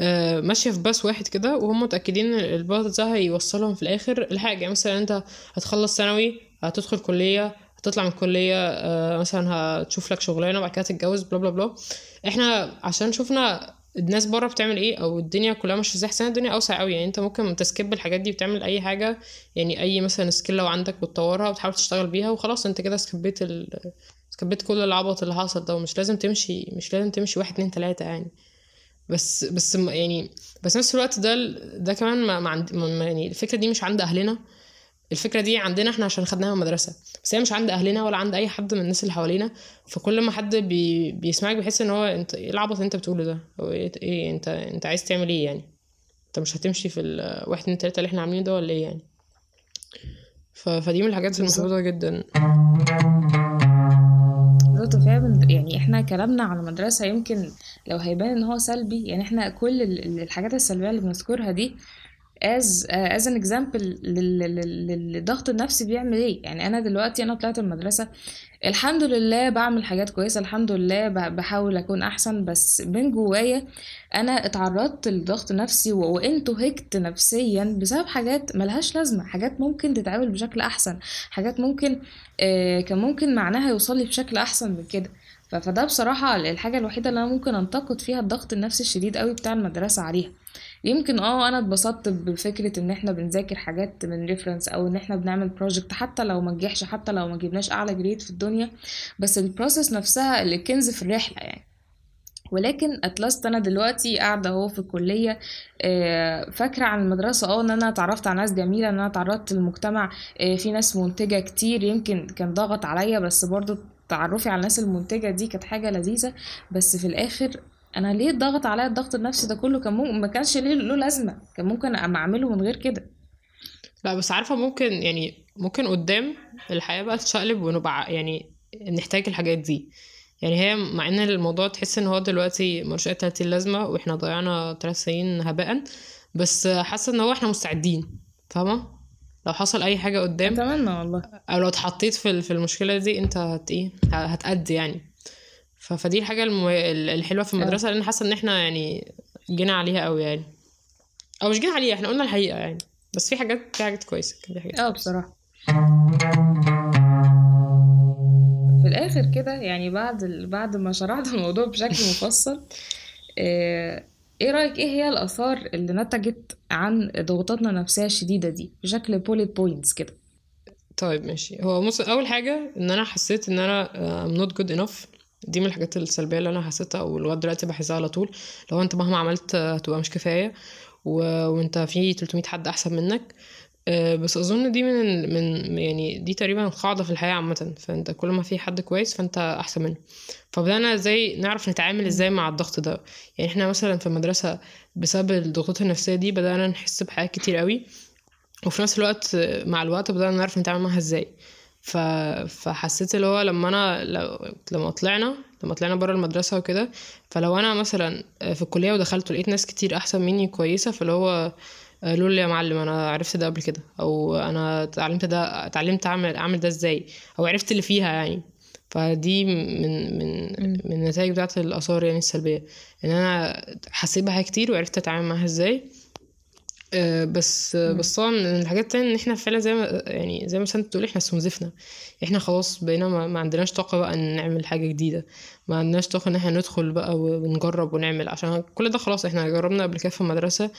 آه، ماشية في باص واحد كده وهم متأكدين إن الباص ده هيوصلهم في الآخر لحاجة. يعني مثلا أنت هتخلص ثانوي هتدخل كلية هتطلع من الكلية آه، مثلا هتشوف لك شغلانة وبعد كده تتجوز بلا بلا بلا إحنا عشان شفنا الناس بره بتعمل إيه أو الدنيا كلها مش إزاي؟ حسنا الدنيا أوسع قوي يعني انت ممكن تسكيب الحاجات دي وتعمل أي حاجة يعني أي مثلا skill لو عندك بتطورها وتحاول تشتغل بيها وخلاص انت كده skip يت ال... skip يت كل العبط اللي حصل ده ومش لازم تمشي مش لازم تمشي واحد اتنين تلاتة يعني. بس بس يعني بس نفس الوقت ده ده كمان ما, ما عند ما يعني الفكرة دي مش عند أهلنا. الفكرة دي عندنا إحنا عشان خدناها من المدرسة. بس هي مش عند أهلنا ولا عند أي حد من الناس اللي حوالينا. فكل ما حد بي بيسمعك بيحس إن هو أنت إيه العبط اللي أنت بتقوله ده؟ أو إيه, إيه أنت أنت عايز تعمل إيه يعني؟ أنت مش هتمشي في ال واحد اتنين تلاتة اللي إحنا عاملينه ده ولا إيه يعني؟ ف... فدي من الحاجات المحبطة جدا. بالظبط. فعلا يعني إحنا كلامنا على المدرسة يمكن لو هيبان إن هو سلبي يعني إحنا كل ال- ال- الحاجات السلبية اللي بنذكرها دي an example لل- لل- للضغط النفسي بيعمل إيه. يعني أنا دلوقتي أنا طلعت المدرسة الحمد لله بعمل حاجات كويسة الحمد لله بحاول أكون أحسن بس من جوايا أنا اتعرضت لضغط نفسي وانتهكت نفسيا بسبب حاجات ملهاش لازمة حاجات ممكن تتعامل بشكل أحسن حاجات ممكن آه، كان ممكن معناها يوصل لي بشكل أحسن من كده. فده بصراحة الحاجة الوحيدة اللي أنا ممكن أنتقد فيها الضغط النفسي الشديد قوي بتاع المدرسة عليها. يمكن آه أنا اتبسطت بفكرة ان إحنا بنذاكر حاجات من reference أو ان إحنا بنعمل project حتى لو ما نجحش حتى لو ما جبناش اعلى grade في الدنيا. بس ال process نفسها اللي كانت في الرحلة يعني. ولكن at last أنا دلوقتي قاعدة اهو في الكلية آه، فاكرة عن المدرسة؟ آه ان أنا اتعرفت على ناس جميلة ان أنا اتعرضت للمجتمع آه، في ناس منتجة كتير يمكن كان ضغط عليا بس برضو تعرفي على الناس المنتجة دي كانت حاجة لذيذة. بس في الآخر أنا ليه ضغط عليا؟ الضغط النفسي ده كله كان ممكن ما كانش ليه له لازمة. كان ممكن أعمله من غير كده. لا بس عارفة ممكن يعني ممكن قدام الحياة بقى تشقلب ونبقى يعني نحتاج الحاجات دي. يعني هي مع إن الموضوع تحس إن هو دلوقتي ملوش اي تلاتين لازمة وإحنا ضيعنا تلات سنين هباء بس حاسة إن هو إحنا مستعدين. فاهمة؟ لو حصل أي حاجة قدام أتمنى والله. أو لو اتحطيت في في المشكلة دي أنت هت إيه؟ هتأدي يعني. فدي الحاجة المو... الحلوة في آه المدرسة لأن حاسة إن إحنا يعني جينا عليها قوي يعني. أو مش جينا عليها إحنا قلنا الحقيقة يعني. بس في حاجات في حاجات كويسة كان في حاجات آه بصراحة. في الآخر كده يعني بعد ال... بعد ما شرحت الموضوع بشكل مفصل آه، إيه رأيك إيه هي الآثار اللي نتجت عن ضغوطاتنا النفسية الشديدة دي بشكل bullet points كده؟ طيب ماشي. هو مص... أول حاجة إن أنا حسيت إن أنا uh, I'm not good enough. دي من الحاجات السلبية اللي أنا حسيتها ولغاية دلوقتي بحسها على طول. لو أنت مهما عملت هتبقى مش كفاية و... وأنت في 300 حد أحسن منك. آه، بس أظن دي من من يعني دي تقريبا قاعدة في الحياة عامة. فأنت كل ما في حد كويس فأنت أحسن منه. فبدأنا إزاي نعرف نتعامل إزاي مع الضغط ده. يعني إحنا مثلا في المدرسة بسبب الضغوطات النفسية دي بدأنا نحس بحاجات كتير قوي. وفي نفس الوقت مع الوقت بدأنا نعرف نتعامل معاها إزاي. ف... فحسيت اللي هو لما أنا لو... لما طلعنا لما طلعنا بره المدرسة وكده فلو أنا مثلا في الكلية ودخلت ولقيت ناس كتير أحسن مني كويسة فاللي هو قالوا لي يا معلم أنا عرفت ده قبل كده أو أنا اتعلمت ده اتعلمت اعمل أعمل ده إزاي أو عرفت اللي فيها يعني فدي من من. من النتائج بتاعت الآثار يعني السلبية إن أنا حسيت بحاجات كتير وعرفت أتعامل معاها إزاي آه، بس آه،. بس طبعا من الحاجات التانية إن إحنا فعلا زي ما يعني زي ما سنت بتقول إحنا استنزفنا. إحنا خلاص بقينا ما, ما عندناش طاقة بقى إن نعمل حاجة جديدة. ما عندناش طاقة إن إحنا ندخل بقى ونجرب ونعمل. عشان كل ده خلاص إحنا جربنا قبل كده في المدرسة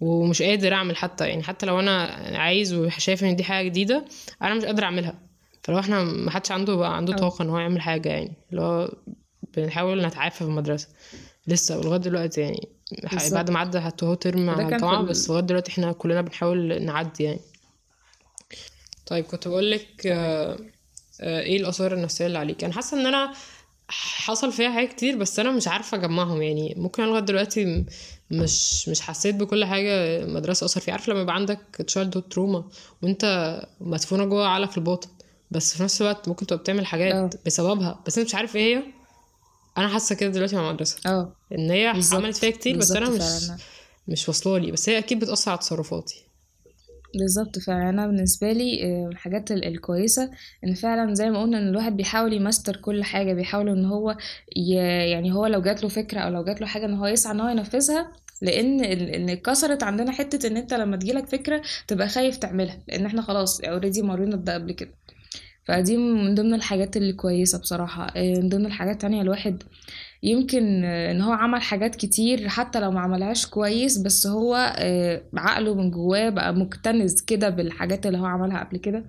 ومش قادر أعمل حتى. يعني حتى لو أنا عايز وشايف إن دي حاجة جديدة أنا مش قادر أعملها. فلو إحنا ما حدش عنده بقى عنده طاقة إن هو يعمل حاجة يعني. اللي هو بنحاول نتعافى في المدرسة. لسه لغاية دلوقتي يعني بعد ما عدى حتى هو ترم على الجامعة بس. لغاية دلوقتي إحنا كلنا بنحاول نعدي يعني. طيب كنت بقولك تمام آه، آه، إيه الآثار النفسية اللي عليك؟ أنا حاسة إن أنا حصل فيها حاجات كتير بس أنا مش عارفة أجمعهم. يعني ممكن أنا لغاية دلوقتي مش مش حسيت بكل حاجة مدرسة أثر فيها. عارف لما يبقى عندك childhood trauma وأنها مدفونة جوه عقلك الباطن بس في نفس الوقت ممكن تبقى بتعمل حاجات بسببها بس أنت مش عارف إيه هي؟ أنا حاسة كده دلوقتي مع المدرسة. آه إن هي عملت فيها كتير بس أنا مش فاهماها. مش واصلالي بس هي أكيد بتأثر على تصرفاتي. بالظبط فعلا. أنا بالنسبة لي آه، الحاجات ال- الكويسة إن فعلا زي ما قلنا إن الواحد بيحاول يمستر كل حاجة بيحاول إن هو ي... يعني هو لو جات له فكرة أو لو جات له حاجة إن هو يسعى إن هو ينفذها لأن إن اتكسرت عندنا حتة إن أنت لما تجيلك فكرة تبقى خايف تعملها لأن إحنا خلاص اوريدي مرينا بده قبل كده. فدي من ضمن الحاجات اللي كويسة بصراحة. آه، من ضمن الحاجات التانية الواحد يمكن آه، إن هو عمل حاجات كتير حتى لو ما عملهاش كويس بس هو آه، عقله من جواه بقى مكتنز كده بالحاجات اللي هو عملها قبل كده.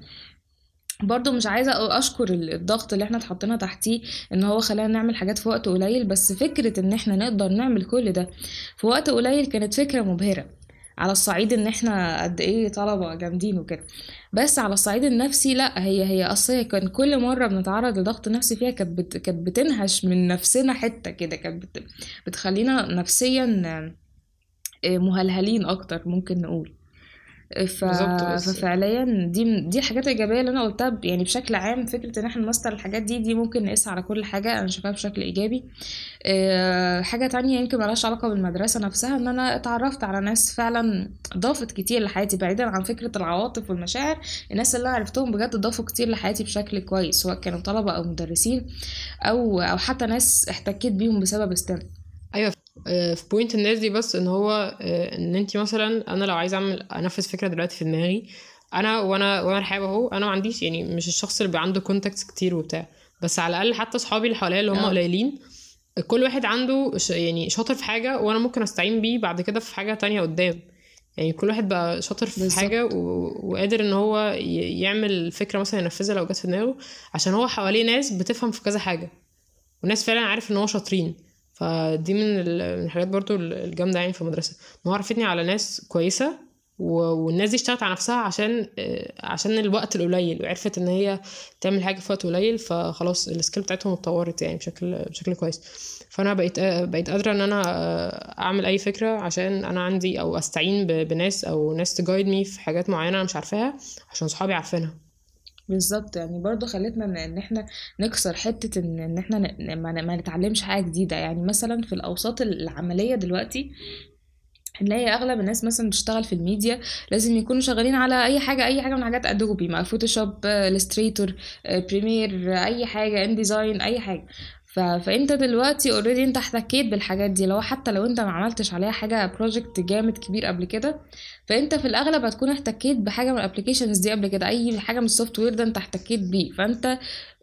برضو مش عايزة أشكر ال- الضغط اللي إحنا اتحطينا تحتيه إن هو خلانا نعمل حاجات في وقت قليل بس فكرة إن إحنا نقدر نعمل كل ده في وقت قليل كانت فكرة مبهرة. على الصعيد إن إحنا قد إيه طلبة جامدين وكده. بس على الصعيد النفسي لأ هي هي أصلا كان كل مرة بنتعرض لضغط نفسي فيها كانت كانت بتنهش من نفسنا حتة كده كانت بت بتخلينا نفسيا آه، مهلهلين أكتر ممكن نقول. ف... ففعليا دي دي الحاجات الإيجابية اللي أنا قلتها يعني بشكل عام فكرة إن إحنا نمستر الحاجات دي دي ممكن نقيسها على كل حاجة أنا شايفاها بشكل إيجابي. أه حاجة تانية يمكن ملهاش علاقة بالمدرسة نفسها إن أنا اتعرفت على ناس فعلا ضافت كتير لحياتي بعيدا عن فكرة العواطف والمشاعر الناس اللي أنا عرفتهم بجد ضافوا كتير لحياتي بشكل كويس سواء كانوا طلبة أو مدرسين أو أو حتى ناس احتكيت بيهم بسبب STEM أيوه. آه، في point الناس دي بس إن هو آه، إن انت مثلا أنا لو عايزة أعمل أنفذ فكرة دلوقتي في دماغي أنا وأنا وأنا رحاب أهو أنا ما عنديش يعني مش الشخص اللي بيبقى عنده contacts كتير وبتاع. بس على الأقل حتى أصحابي اللي حواليا اللي هم آه. قليلين كل واحد عنده ش- يعني شاطر في حاجة وأنا ممكن أستعين بيه بعد كده في حاجة تانية قدام. يعني كل واحد بقى شاطر في حاجة بالظبط و... وقادر إن هو ي... يعمل فكرة مثلا ينفذها لو جت في دماغه عشان هو حواليه ناس بتفهم في كذا حاجة. وناس فعلا عارف إن هو شاطرين. فدي من ال- من الحاجات برضو الجامدة يعني في المدرسة. ان هو عرفتني على ناس كويسة والناس دي اشتغلت على نفسها عشان آه، عشان الوقت القليل وعرفت إن هي تعمل حاجة في وقت قليل فخلاص ال skill بتاعتهم اتطورت يعني بشكل بشكل كويس. فأنا بقيت آه، بقيت قادرة إن أنا آه، أعمل أي فكرة عشان أنا عندي أو أستعين بناس أو ناس تـ guide me في حاجات معينة أنا مش عارفاها عشان صحابي عارفينها. بالظبط. يعني برضو خلتنا ان إحنا نكسر حتة ان إن إحنا ما ما نتعلمش حاجة جديدة. يعني مثلا في الأوساط العملية دلوقتي نلاقي أغلب الناس مثلا بتشتغل في الميديا لازم يكونوا شغالين على أي حاجة أي حاجة من حاجات Adobe مع Photoshop Illustrator Premiere أي حاجة InDesign أي حاجة. ف... فانت دلوقتي already انت احتكيت بالحاجات دي لو حتى لو انت ما عملتش عليها حاجة project جامد كبير قبل كده فانت في الأغلب هتكون احتكيت بحاجة من ال applications دي قبل كده أي حاجة من ال software ده انت احتكيت بيه. فانت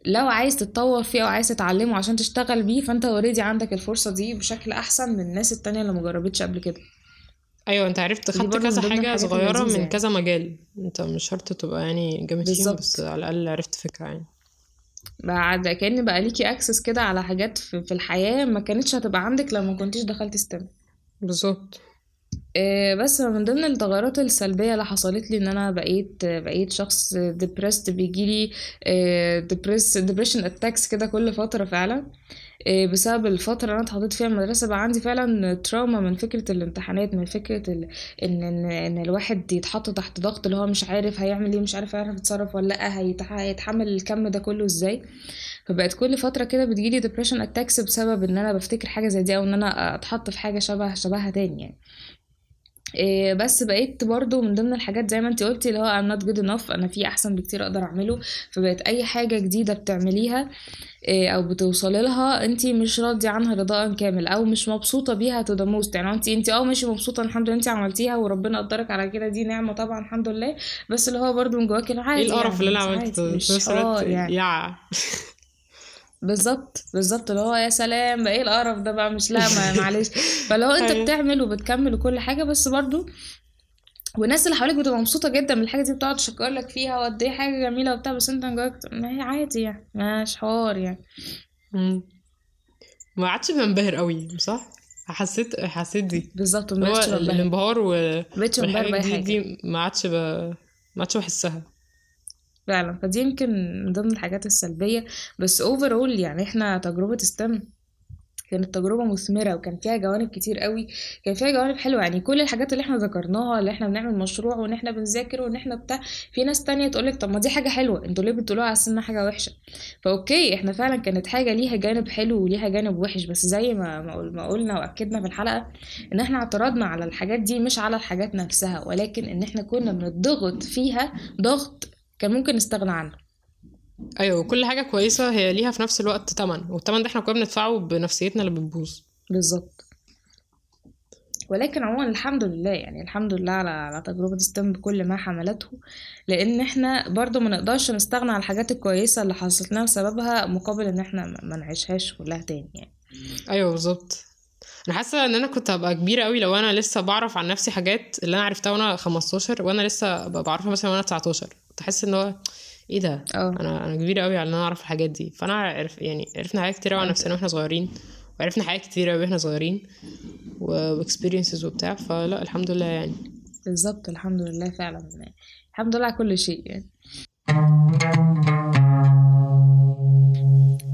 لو عايز تتطور فيه أو عايز تتعلمه عشان تشتغل بيه فانت already عندك الفرصة دي بشكل أحسن من الناس التانية اللي مجربتش قبل كده. أيوه أنت عرفت خدت كذا حاجة صغيرة من يعني. كذا مجال. أنت مش شرط تبقى يعني جامد فيهم بس على الأقل عرفت فكرة يعني. بعد كأن بقى ليكي access كده على حاجات في, في الحياة ما كانتش هتبقى عندك لو ما كنتيش دخلتي STEM بالظبط. آه، بس من ضمن التغيرات السلبية اللي حصلت لي إن أنا بقيت بقيت شخص depressed بيجيلي ديبريس depression attacks كده كل فترة فعلا. بسبب الفترة اللي أنا اتحطيت فيها المدرسة بقى عندي فعلا تراوما من فكرة الامتحانات من فكرة ال... ان ان إن الواحد يتحط تحت ضغط اللي هو مش عارف هيعمل إيه مش عارف هيعرف يتصرف ولا لأ هيتح... هيتحمل الكم ده كله إزاي. فبقت كل فترة كده بتجيلي depression attacks بسبب إن أنا بفتكر حاجة زي دي أو إن أنا أتحط في حاجة شبه شبهها تاني يعني. إيه بس بقيت برضو من ضمن الحاجات زي ما انت قلتي اللي هو I'm not good enough أنا في أحسن بكتير أقدر أعمله. فبقت أي حاجة جديدة بتعمليها إيه أو بتوصلي لها انت مش راضية عنها رضاء كامل أو مش مبسوطة بيها to the most. يعني انت انت آه ماشي مبسوطة الحمد لله انت عملتيها وربنا قدرك على كده دي نعمة طبعا الحمد لله. بس اللي هو برضو من جواكي عادي إيه القرف يعني اللي أنا عملته؟ مش في نفس الوقت حوار يعني بالظبط بالظبط اللي هو يا سلام إيه القرف ده بقى؟ مش لا معلش. فلو أنت أيوة. بتعمل وبتكمل وكل حاجة بس برضو والناس اللي حواليك بتبقى مبسوطة جدا من الحاجة دي بتقعد تشكر لك فيها وقد إيه حاجة جميلة وبتاع بس أنت جواك ما هي عادي يعني مش حوار يعني. ما عادش بنبهر قوي صح؟ حسيت حسيت دي. بالظبط هو الانبهار و... والحاجات دي, ما عادش ب... ما عادش بحسها. فعلا. فدي يمكن من ضمن الحاجات السلبية. بس overall يعني إحنا تجربة STEM كانت تجربة مثمرة وكان فيها جوانب كتير قوي. كان فيها جوانب حلوة. يعني كل الحاجات اللي إحنا ذكرناها اللي إحنا بنعمل مشروع وإن إحنا بنذاكر وإن إحنا بتاع في ناس تانية تقولك طب ما دي حاجة حلوة. أنتوا ليه بتقولوها على إنها حاجة وحشة؟ ف okay إحنا فعلا كانت حاجة ليها جانب حلو وليها جانب وحش. بس زي ما ما قلنا وأكدنا في الحلقة إن إحنا اعترضنا على الحاجات دي مش على الحاجات نفسها. ولكن إن إحنا كنا بنضغط فيها ضغط كان ممكن نستغنى عنه. أيوه وكل حاجة كويسة هي ليها في نفس الوقت تمن والتمن ده إحنا كنا بندفعه بنفسيتنا اللي بتبوظ. بالظبط. ولكن عموما الحمد لله يعني الحمد لله على على تجربة ستيم بكل ما حملته لأن إحنا برضو ما نقدرش نستغنى عن الحاجات الكويسة اللي حصلت لنا بسببها مقابل إن إحنا ما- نعيشهاش كلها تاني يعني. أيوه بالظبط. أنا حاسة إن أنا كنت هبقى كبيرة قوي لو أنا لسه بعرف عن نفسي حاجات اللي أنا عرفتها وأنا 15 وأنا لسه بعرفها مثلا وأنا 19 كنت احس إن هو إيه ده؟ آه. أنا أنا كبيرة قوي على إن أنا أعرف الحاجات دي. فأنا عرف يعني عرفنا حاجات كتير قوي عن نفسنا وإحنا صغيرين وعرفنا حاجات كتير قوي وإحنا صغيرين و experiences وبتاع. فلا الحمد لله يعني. بالظبط الحمد لله فعلا. الحمد لله على كل شيء يعني.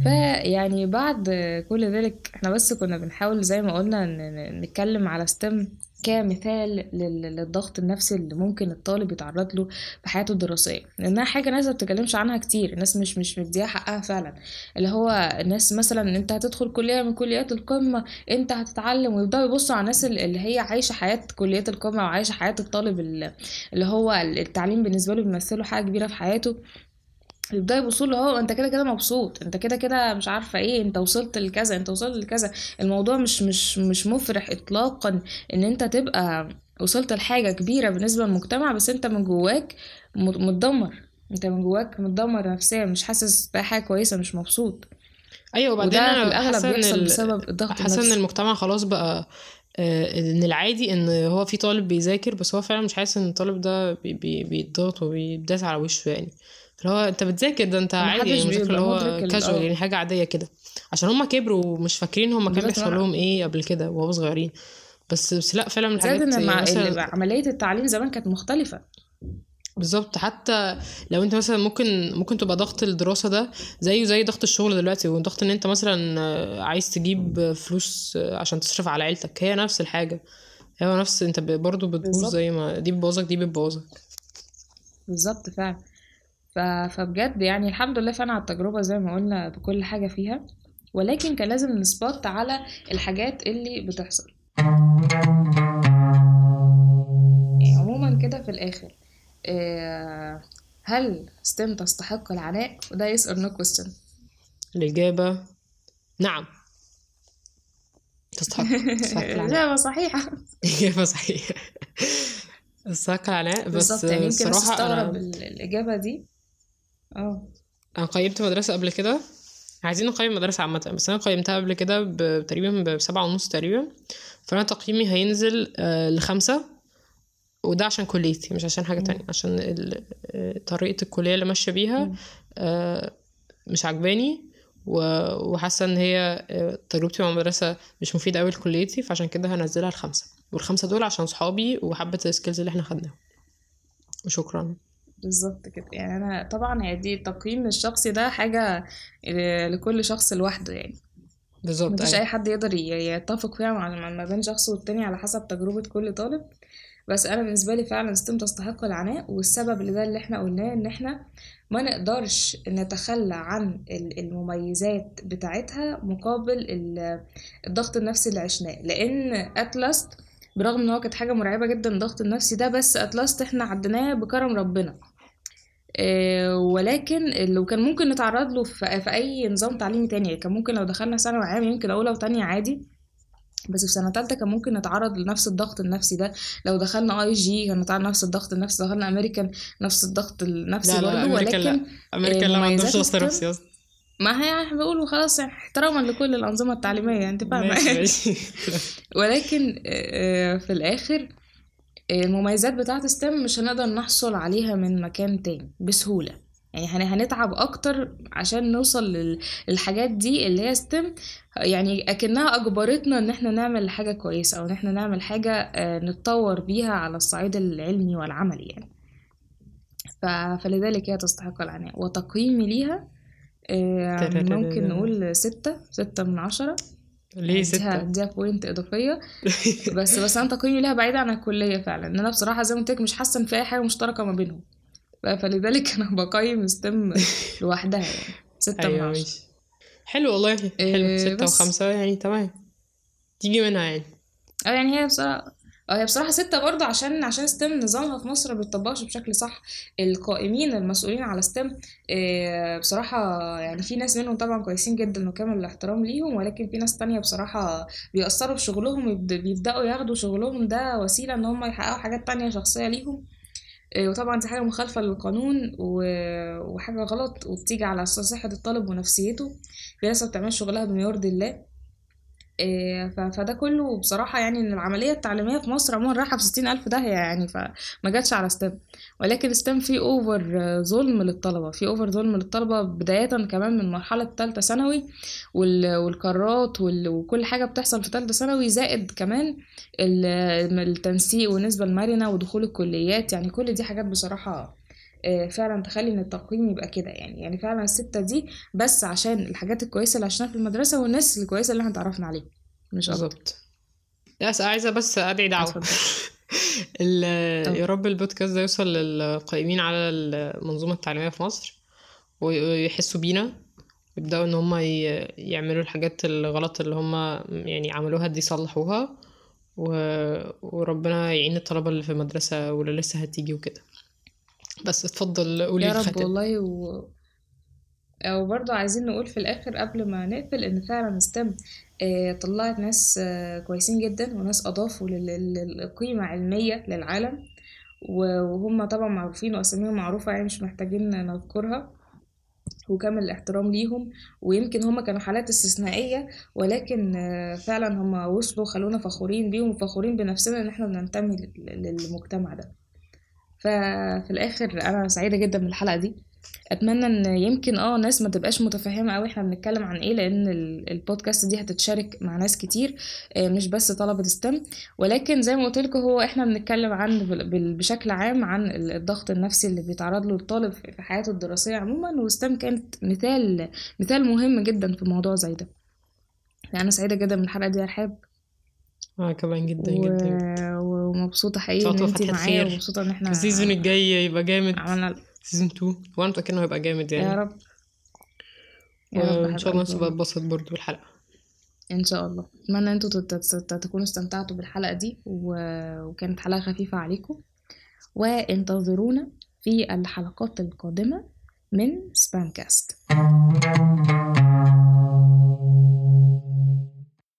فيعني بعد كل ذلك إحنا بس كنا بنحاول زي ما قلنا نتكلم على STEM كمثال لل- للضغط النفسي اللي ممكن الطالب يتعرض له في حياته الدراسية. لأنها حاجة الناس ما بتتكلمش عنها كتير. الناس مش مش مديها حقها فعلا. اللي هو الناس مثلا أنت هتدخل كلية من كليات القمة أنت هتتعلم ويبدأوا يبصوا على الناس اللي هي عايشة حياة كليات القمة وعايشة حياة الطالب اللي هو التعليم بالنسبة له بيمثله حاجة كبيرة في حياته. يبدأوا يبصوا له هو أنت كده كده مبسوط أنت كده كده مش عارفة إيه أنت وصلت لكذا أنت وصلت لكذا. الموضوع مش مش مش مفرح اطلاقا إن أنت تبقى وصلت لحاجة كبيرة بالنسبة للمجتمع بس أنت من جواك متدمر. أنت من جواك متدمر نفسيا مش حاسس بأي حاجة كويسة مش مبسوط. أيوه وبعدين أنا الأغلب بيحصل ال- بسبب الضغط حاسة إن المجتمع خلاص بقى آه، إن العادي إن هو في طالب بيذاكر بس هو فعلا مش حاسس إن الطالب ده بي- بي- بيتضغط وبيداس على وشه يعني. اللي هو انت بتذاكر ده انت عادي يعني مذاكر اللي هو كاجوال آه. يعني حاجة عادية كده عشان هم كبروا ومش فاكرين هم كان بيحصل. لهم إيه قبل كده وهو صغيرين بس بس لا فعلا الحاجات يعني مع مثلا عملية التعليم زمان كانت مختلفة بالظبط حتى لو انت مثلا ممكن ممكن تبقى ضغط الدراسة ده زيه زي ضغط الشغل دلوقتي وضغط ان انت مثلا عايز تجيب فلوس عشان تصرف على عيلتك هي نفس الحاجة هو نفس انت برضه بتبوظ. زي ما دي بتبوظك دي بتبوظك بالظبط فعلا. فبجد يعني الحمد لله فعلا على التجربة زي ما قلنا بكل حاجة فيها. ولكن كان لازم نسبوت على الحاجات اللي بتحصل. يعني عموما كده في الآخر آه، هل ستيم تستحق العناء؟ وده yes or no question. الإجابة نعم. تستحق إجابة صحيحة. إجابة صحيحة. تستحق العناء بس بالظبط يعني الصراحة أنا ال- الإجابة دي. آه. أنا قيمت مدرسة قبل كده. عايزين نقيم مدرسة عامة بس أنا قيمتها قبل كده تقريبا بسبعة ونص تقريبا. فأنا تقييمي هينزل آه، لخمسة وده عشان كليتي مش عشان حاجة. تانية عشان ال- آه، طريقة الكلية اللي ماشية بيها. آه، مش عجباني وحاسة إن هي تجربتي مع المدرسة مش مفيدة قوي لكليتي فعشان كده هنزلها لخمسة. والخمسة دول عشان صحابي وحبة ال skills اللي إحنا خدناها وشكرا بالظبط كده. يعني أنا طبعا هي دي التقييم الشخصي ده حاجة ل- لكل شخص لوحده يعني. بالظبط مفيش أيوة. أي حد يقدر يتفق فيها مع ما بين شخص والتاني على حسب تجربة كل طالب. بس أنا بالنسبة لي فعلا STEM تستحق العناء والسبب لده اللي إحنا قلناه إن إحنا ما نقدرش نتخلى عن ال- المميزات بتاعتها مقابل ال- الضغط النفسي اللي عشناه. لأن at last برغم إن هو كانت حاجة مرعبة جدا الضغط النفسي ده بس at last إحنا عديناه بكرم ربنا. ولكن لو كان ممكن نتعرض له في في أي نظام تعليمي تاني يعني كان ممكن لو دخلنا ثانوي عام يمكن اولى وتانية عادي بس في سنة تالتة كان ممكن نتعرض لنفس الضغط النفسي ده. لو دخلنا IG كان نتعرض لنفس الضغط النفسي دخلنا امريكان نفس الضغط النفسي لا لا برضه. أمريكا لا. ولكن أمريكا لا ما عندهمش ضغط نفسي أصلا ما هي إحنا بقولوا خلاص يعني احتراما لكل الأنظمة التعليمية أنت فاهمة؟ ولكن آه، في الآخر آه، المميزات بتاعه STEM مش هنقدر نحصل عليها من مكان تاني بسهولة. يعني هن- هنتعب أكتر عشان نوصل لل- للحاجات دي اللي هي STEM. يعني أكنها أجبرتنا إن إحنا نعمل حاجة كويسة أو إن إحنا نعمل حاجة آه، نتطور بيها على الصعيد العلمي والعملي يعني. فلذلك هي تستحق العناء وتقييمي ليها آه، ممكن نقول ستة ستة من عشرة. ليه هديها ستة؟ هديها point إضافية. بس بس أنا تقييمي ليها بعيد عن الكلية فعلا. إن أنا بصراحة زي ما قلت لك مش حاسة إن في أي حاجة مشتركة ما بينهم. فلذلك أنا بقيم STEM لوحدها يعني. ستة من أيوه عشرة. حلو والله. حلو. إيه، ستة. وخمسة يعني تمام. تيجي منها يعني. أه يعني هي بصراحة آه هي بصراحة ستة برضه عشان عشان STEM نظامها في مصر ما بشكل صح. القائمين المسؤولين على STEM آه، بصراحة يعني في ناس منهم طبعا كويسين جدا وكامل الاحترام ليهم ولكن في ناس تانية بصراحة بيأثروا شغلهم يبد- بيبدأوا ياخدوا شغلهم ده وسيلة إن هم يحققوا حاجات تانية شخصية ليهم. آه، وطبعا دي حاجة مخالفة للقانون و- وحاجة غلط وبتيجي على صحة الطالب ونفسيته. في ناس ما بتعملش شغلها بما يرضي الله فده كله بصراحة يعني إن العملية التعليمية في مصر عموما رايحة في ستين ألف داهية يعني فما جاتش على STEM ولكن STEM فيه over ظلم للطلبة فيه over ظلم للطلبة بداية كمان من مرحلة تالتة ثانوي وال- والقرارات وال- وكل حاجة بتحصل في تالتة ثانوي زائد كمان ال- التنسيق والنسبة المرنة ودخول الكليات يعني كل دي حاجات بصراحة فعلا تخلي إن التقييم يبقى كده يعني. يعني فعلا الستة دي بس عشان الحاجات الكويسة اللي عشناها في المدرسة والناس الكويسة اللي إحنا اتعرفنا عليها. مش بالظبط. بس عايزة بس أدعي دعوة. يا رب البودكاست ده يوصل للقائمين على المنظومة التعليمية في مصر ويحسوا بينا يبدأوا إن هما ي- يعملوا الحاجات الغلط اللي هما يعني عملوها دي يصلحوها و... وربنا يعين الطلبة اللي في المدرسة واللي لسه هتيجي وكده. بس اتفضل قولي يا رب الختام والله و... وبرضه عايزين نقول في الآخر قبل ما نقفل إن فعلا ستيم آه، طلعت ناس آه، كويسين جدا وناس أضافوا لل- لل- للقيمة علمية للعالم وهم طبعا معروفين وأساميهم معروفة يعني مش محتاجين نذكرها وكامل الاحترام ليهم ويمكن هم كانوا حالات استثنائية ولكن آه، فعلا هم وصلوا خلونا فخورين بيهم وفخورين بنفسنا إن إحنا بننتمي لل- للمجتمع ده. ففي الآخر أنا سعيدة جدا بالحلقة دي. أتمنى إن يمكن آه ناس ما تبقاش متفهمة قوي إحنا بنتكلم عن إيه لأن ال- البودكاست دي هتتشارك مع ناس كتير آه، مش بس طلبة ستم ولكن زي ما قلت لكم هو إحنا بنتكلم عن بشكل عام عن ال- الضغط النفسي اللي بيتعرض له الطالب في حياته الدراسية عموما. وستم كانت مثال مثال مهم جدا في موضوع زي ده. يعني أنا سعيدة جدا بالحلقة دي يا رحاب آه كمان جدا و... جدا. ومبسوطة حقيقي إن انت معايا. ومبسوطة إن إحنا ال season الجاي يبقى جامد. عملنا season 2 وأنا متأكد انه هيبقى جامد يا يعني رب. يا رب وإن شاء الله. الناس تبقى اتبسط برضه بالحلقة. إن شاء الله. أتمنى أنتوا تكونوا استمتعتوا بالحلقة دي و... وكانت حلقة خفيفة عليكم. وانتظرونا في الحلقات القادمة من سبام كاست